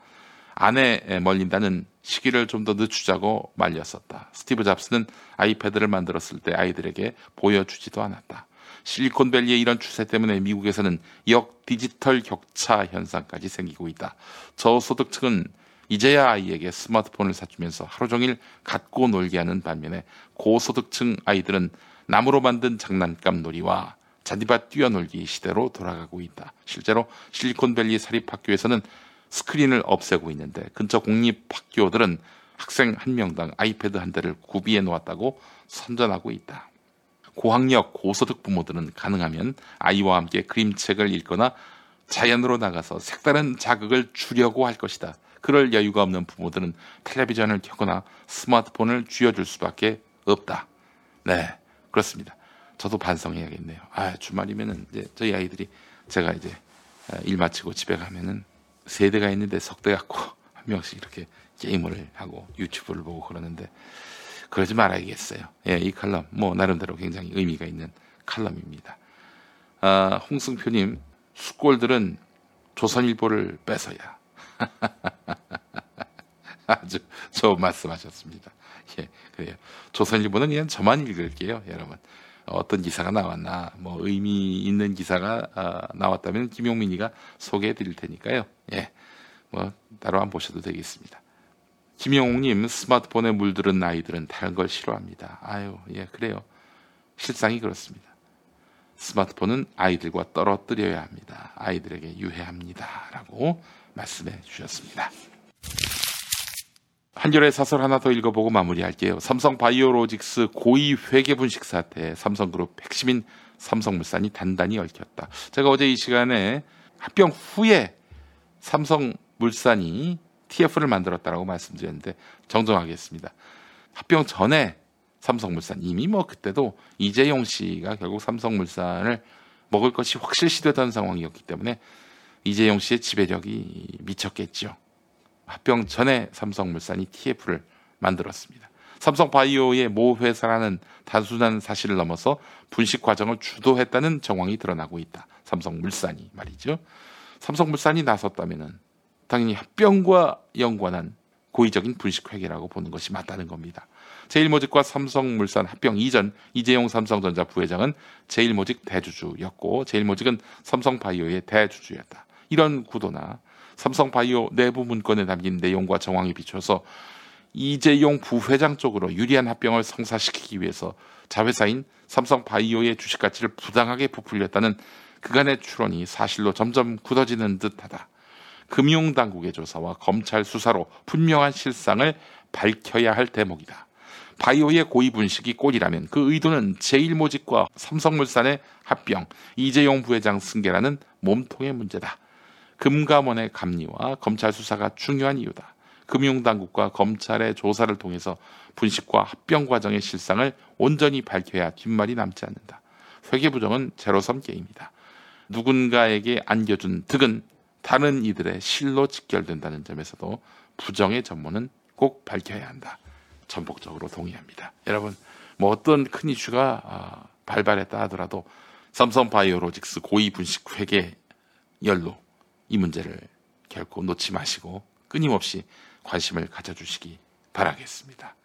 Speaker 2: 아내에 멀린다는 시기를 좀 더 늦추자고 말렸었다. 스티브 잡스는 아이패드를 만들었을 때 아이들에게 보여주지도 않았다. 실리콘밸리의 이런 추세 때문에 미국에서는 역 디지털 격차 현상까지 생기고 있다. 저소득층은 이제야 아이에게 스마트폰을 사주면서 하루 종일 갖고 놀게 하는 반면에 고소득층 아이들은 나무로 만든 장난감 놀이와 잔디밭 뛰어놀기 시대로 돌아가고 있다. 실제로 실리콘밸리 사립학교에서는 스크린을 없애고 있는데 근처 공립학교들은 학생 한 명당 아이패드 한 대를 구비해 놓았다고 선전하고 있다. 고학력, 고소득 부모들은 가능하면 아이와 함께 그림책을 읽거나 자연으로 나가서 색다른 자극을 주려고 할 것이다. 그럴 여유가 없는 부모들은 텔레비전을 켜거나 스마트폰을 쥐어줄 수밖에 없다. 네, 그렇습니다. 저도 반성해야겠네요. 아, 주말이면은 이제 저희 아이들이 제가 이제 일 마치고 집에 가면은 세 대가 있는데 석대 갖고 *laughs* 한 명씩 이렇게 게임을 하고 유튜브를 보고 그러는데 그러지 말아야겠어요. 예, 이 칼럼 뭐 나름대로 굉장히 의미가 있는 칼럼입니다. 아, 홍승표님 숙골들은 조선일보를 뺏어야 *laughs* 아주 좋은 말씀하셨습니다. 예, 그래요. 조선일보는 그냥 저만 읽을게요, 여러분. 어떤 기사가 나왔나, 뭐 의미 있는 기사가 아, 나왔다면 김용민이가 소개해 드릴 테니까요. 예, 뭐 따로 안 보셔도 되겠습니다. 김영웅님 스마트폰에 물들은 아이들은 다른 걸 싫어합니다. 아유, 예, 그래요. 실상이 그렇습니다. 스마트폰은 아이들과 떨어뜨려야 합니다. 아이들에게 유해합니다. 라고 말씀해 주셨습니다. 한결의 사설 하나 더 읽어보고 마무리할게요. 삼성 바이오로직스 고위 회계 분식 사태 삼성그룹 핵심인 삼성물산이 단단히 얽혔다. 제가 어제 이 시간에 합병 후에 삼성물산이 TF를 만들었다라고 말씀드렸는데 정정하겠습니다. 합병 전에 삼성물산 이미 뭐 그때도 이재용 씨가 결국 삼성물산을 먹을 것이 확실시되던 상황이었기 때문에 이재용 씨의 지배력이 미쳤겠죠. 합병 전에 삼성물산이 TF를 만들었습니다. 삼성바이오의 모 회사라는 단순한 사실을 넘어서 분식 과정을 주도했다는 정황이 드러나고 있다. 삼성물산이 말이죠. 삼성물산이 나섰다면은 당연히 합병과 연관한 고의적인 분식 회계라고 보는 것이 맞다는 겁니다. 제일모직과 삼성물산 합병 이전 이재용 삼성전자 부회장은 제일모직 대주주였고 제일모직은 삼성바이오의 대주주였다. 이런 구도나 삼성바이오 내부 문건에 담긴 내용과 정황에 비춰서 이재용 부회장 쪽으로 유리한 합병을 성사시키기 위해서 자회사인 삼성바이오의 주식 가치를 부당하게 부풀렸다는 그간의 추론이 사실로 점점 굳어지는 듯하다. 금융당국의 조사와 검찰 수사로 분명한 실상을 밝혀야 할 대목이다. 바이오의 고위 분식이 꼴이라면 그 의도는 제일모직과 삼성물산의 합병, 이재용 부회장 승계라는 몸통의 문제다. 금감원의 감리와 검찰 수사가 중요한 이유다. 금융당국과 검찰의 조사를 통해서 분식과 합병 과정의 실상을 온전히 밝혀야 뒷말이 남지 않는다. 회계부정은 제로섬 게임이다. 누군가에게 안겨준 득은 다른 이들의 실로 직결된다는 점에서도 부정의 전모는 꼭 밝혀야 한다. 전폭적으로 동의합니다. 여러분, 뭐 어떤 큰 이슈가 아, 발발했다 하더라도 삼성 바이오로직스 고위 분식 회계 열로 이 문제를 결코 놓지 마시고 끊임없이 관심을 가져주시기 바라겠습니다.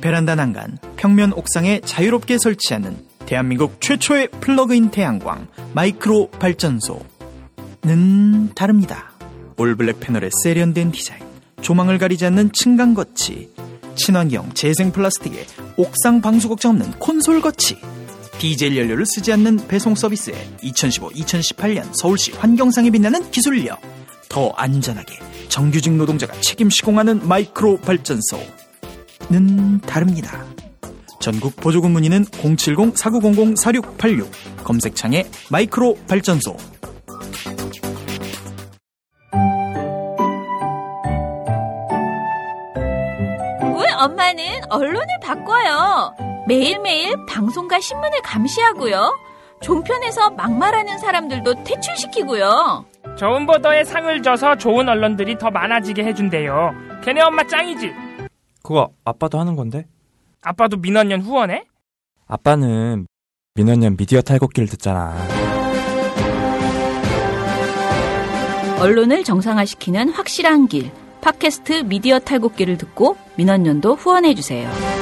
Speaker 13: 베란다 난간, 평면 옥상에 자유롭게 설치하는 대한민국 최초의 플러그인 태양광 마이크로 발전소는 다릅니다. all black 패널에 세련된 디자인, 조망을 가리지 않는 층간 거치, 친환경 재생 플라스틱에 옥상 방수 걱정 없는 콘솔 거치, 디젤 연료를 쓰지 않는 배송 서비스에 2015-2018년 서울시 환경상에 빛나는 기술력, 더 안전하게 정규직 노동자가 책임 시공하는 마이크로 발전소는 다릅니다. 전국 보조금 문의는 070-4900-4686 검색창에 마이크로 발전소
Speaker 9: 왜 엄마는 언론을 바꿔요? 매일매일 방송과 신문을 감시하고요. 종편에서 막말하는 사람들도 퇴출시키고요.
Speaker 14: 좋은 보도에 상을 줘서 좋은 언론들이 더 많아지게 해준대요. 걔네 엄마 짱이지?
Speaker 15: 그거 아빠도 하는 건데?
Speaker 14: 아빠도 민원연 후원해?
Speaker 15: 아빠는 민원연 미디어 탈곡기를 듣잖아.
Speaker 16: 언론을 정상화시키는 확실한 길. 팟캐스트 미디어 탈곡기를 듣고 민원연도 후원해주세요.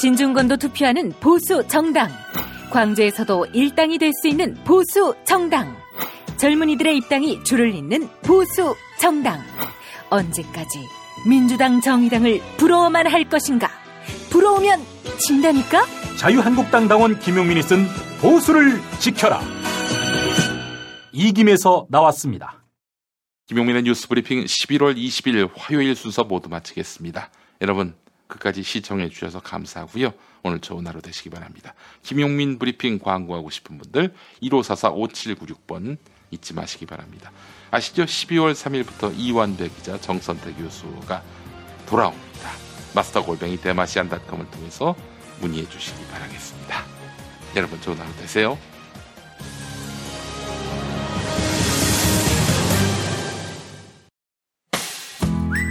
Speaker 4: 진중권도 투표하는 보수 정당. 광주에서도 일당이 될 수 있는 보수 정당. 젊은이들의 입당이 줄을 잇는 보수 정당. 언제까지 민주당 정의당을 부러워만 할 것인가? 부러우면 진다니까?
Speaker 3: 자유한국당 당원 김용민이 쓴 보수를 지켜라. 이김에서 나왔습니다.
Speaker 2: 김용민의 뉴스 브리핑 11월 20일 화요일 순서 모두 마치겠습니다. 여러분 끝까지 시청해 주셔서 감사하고요. 오늘 좋은 하루 되시기 바랍니다. 김용민 브리핑 광고하고 싶은 분들 1544-5796번 잊지 마시기 바랍니다. 아시죠? 12월 3일부터 이완배 기자, 정선태 교수가 돌아옵니다. 마스터 골뱅이 대마시안닷컴을 통해서 문의해 주시기 바라겠습니다. 여러분 좋은 하루 되세요.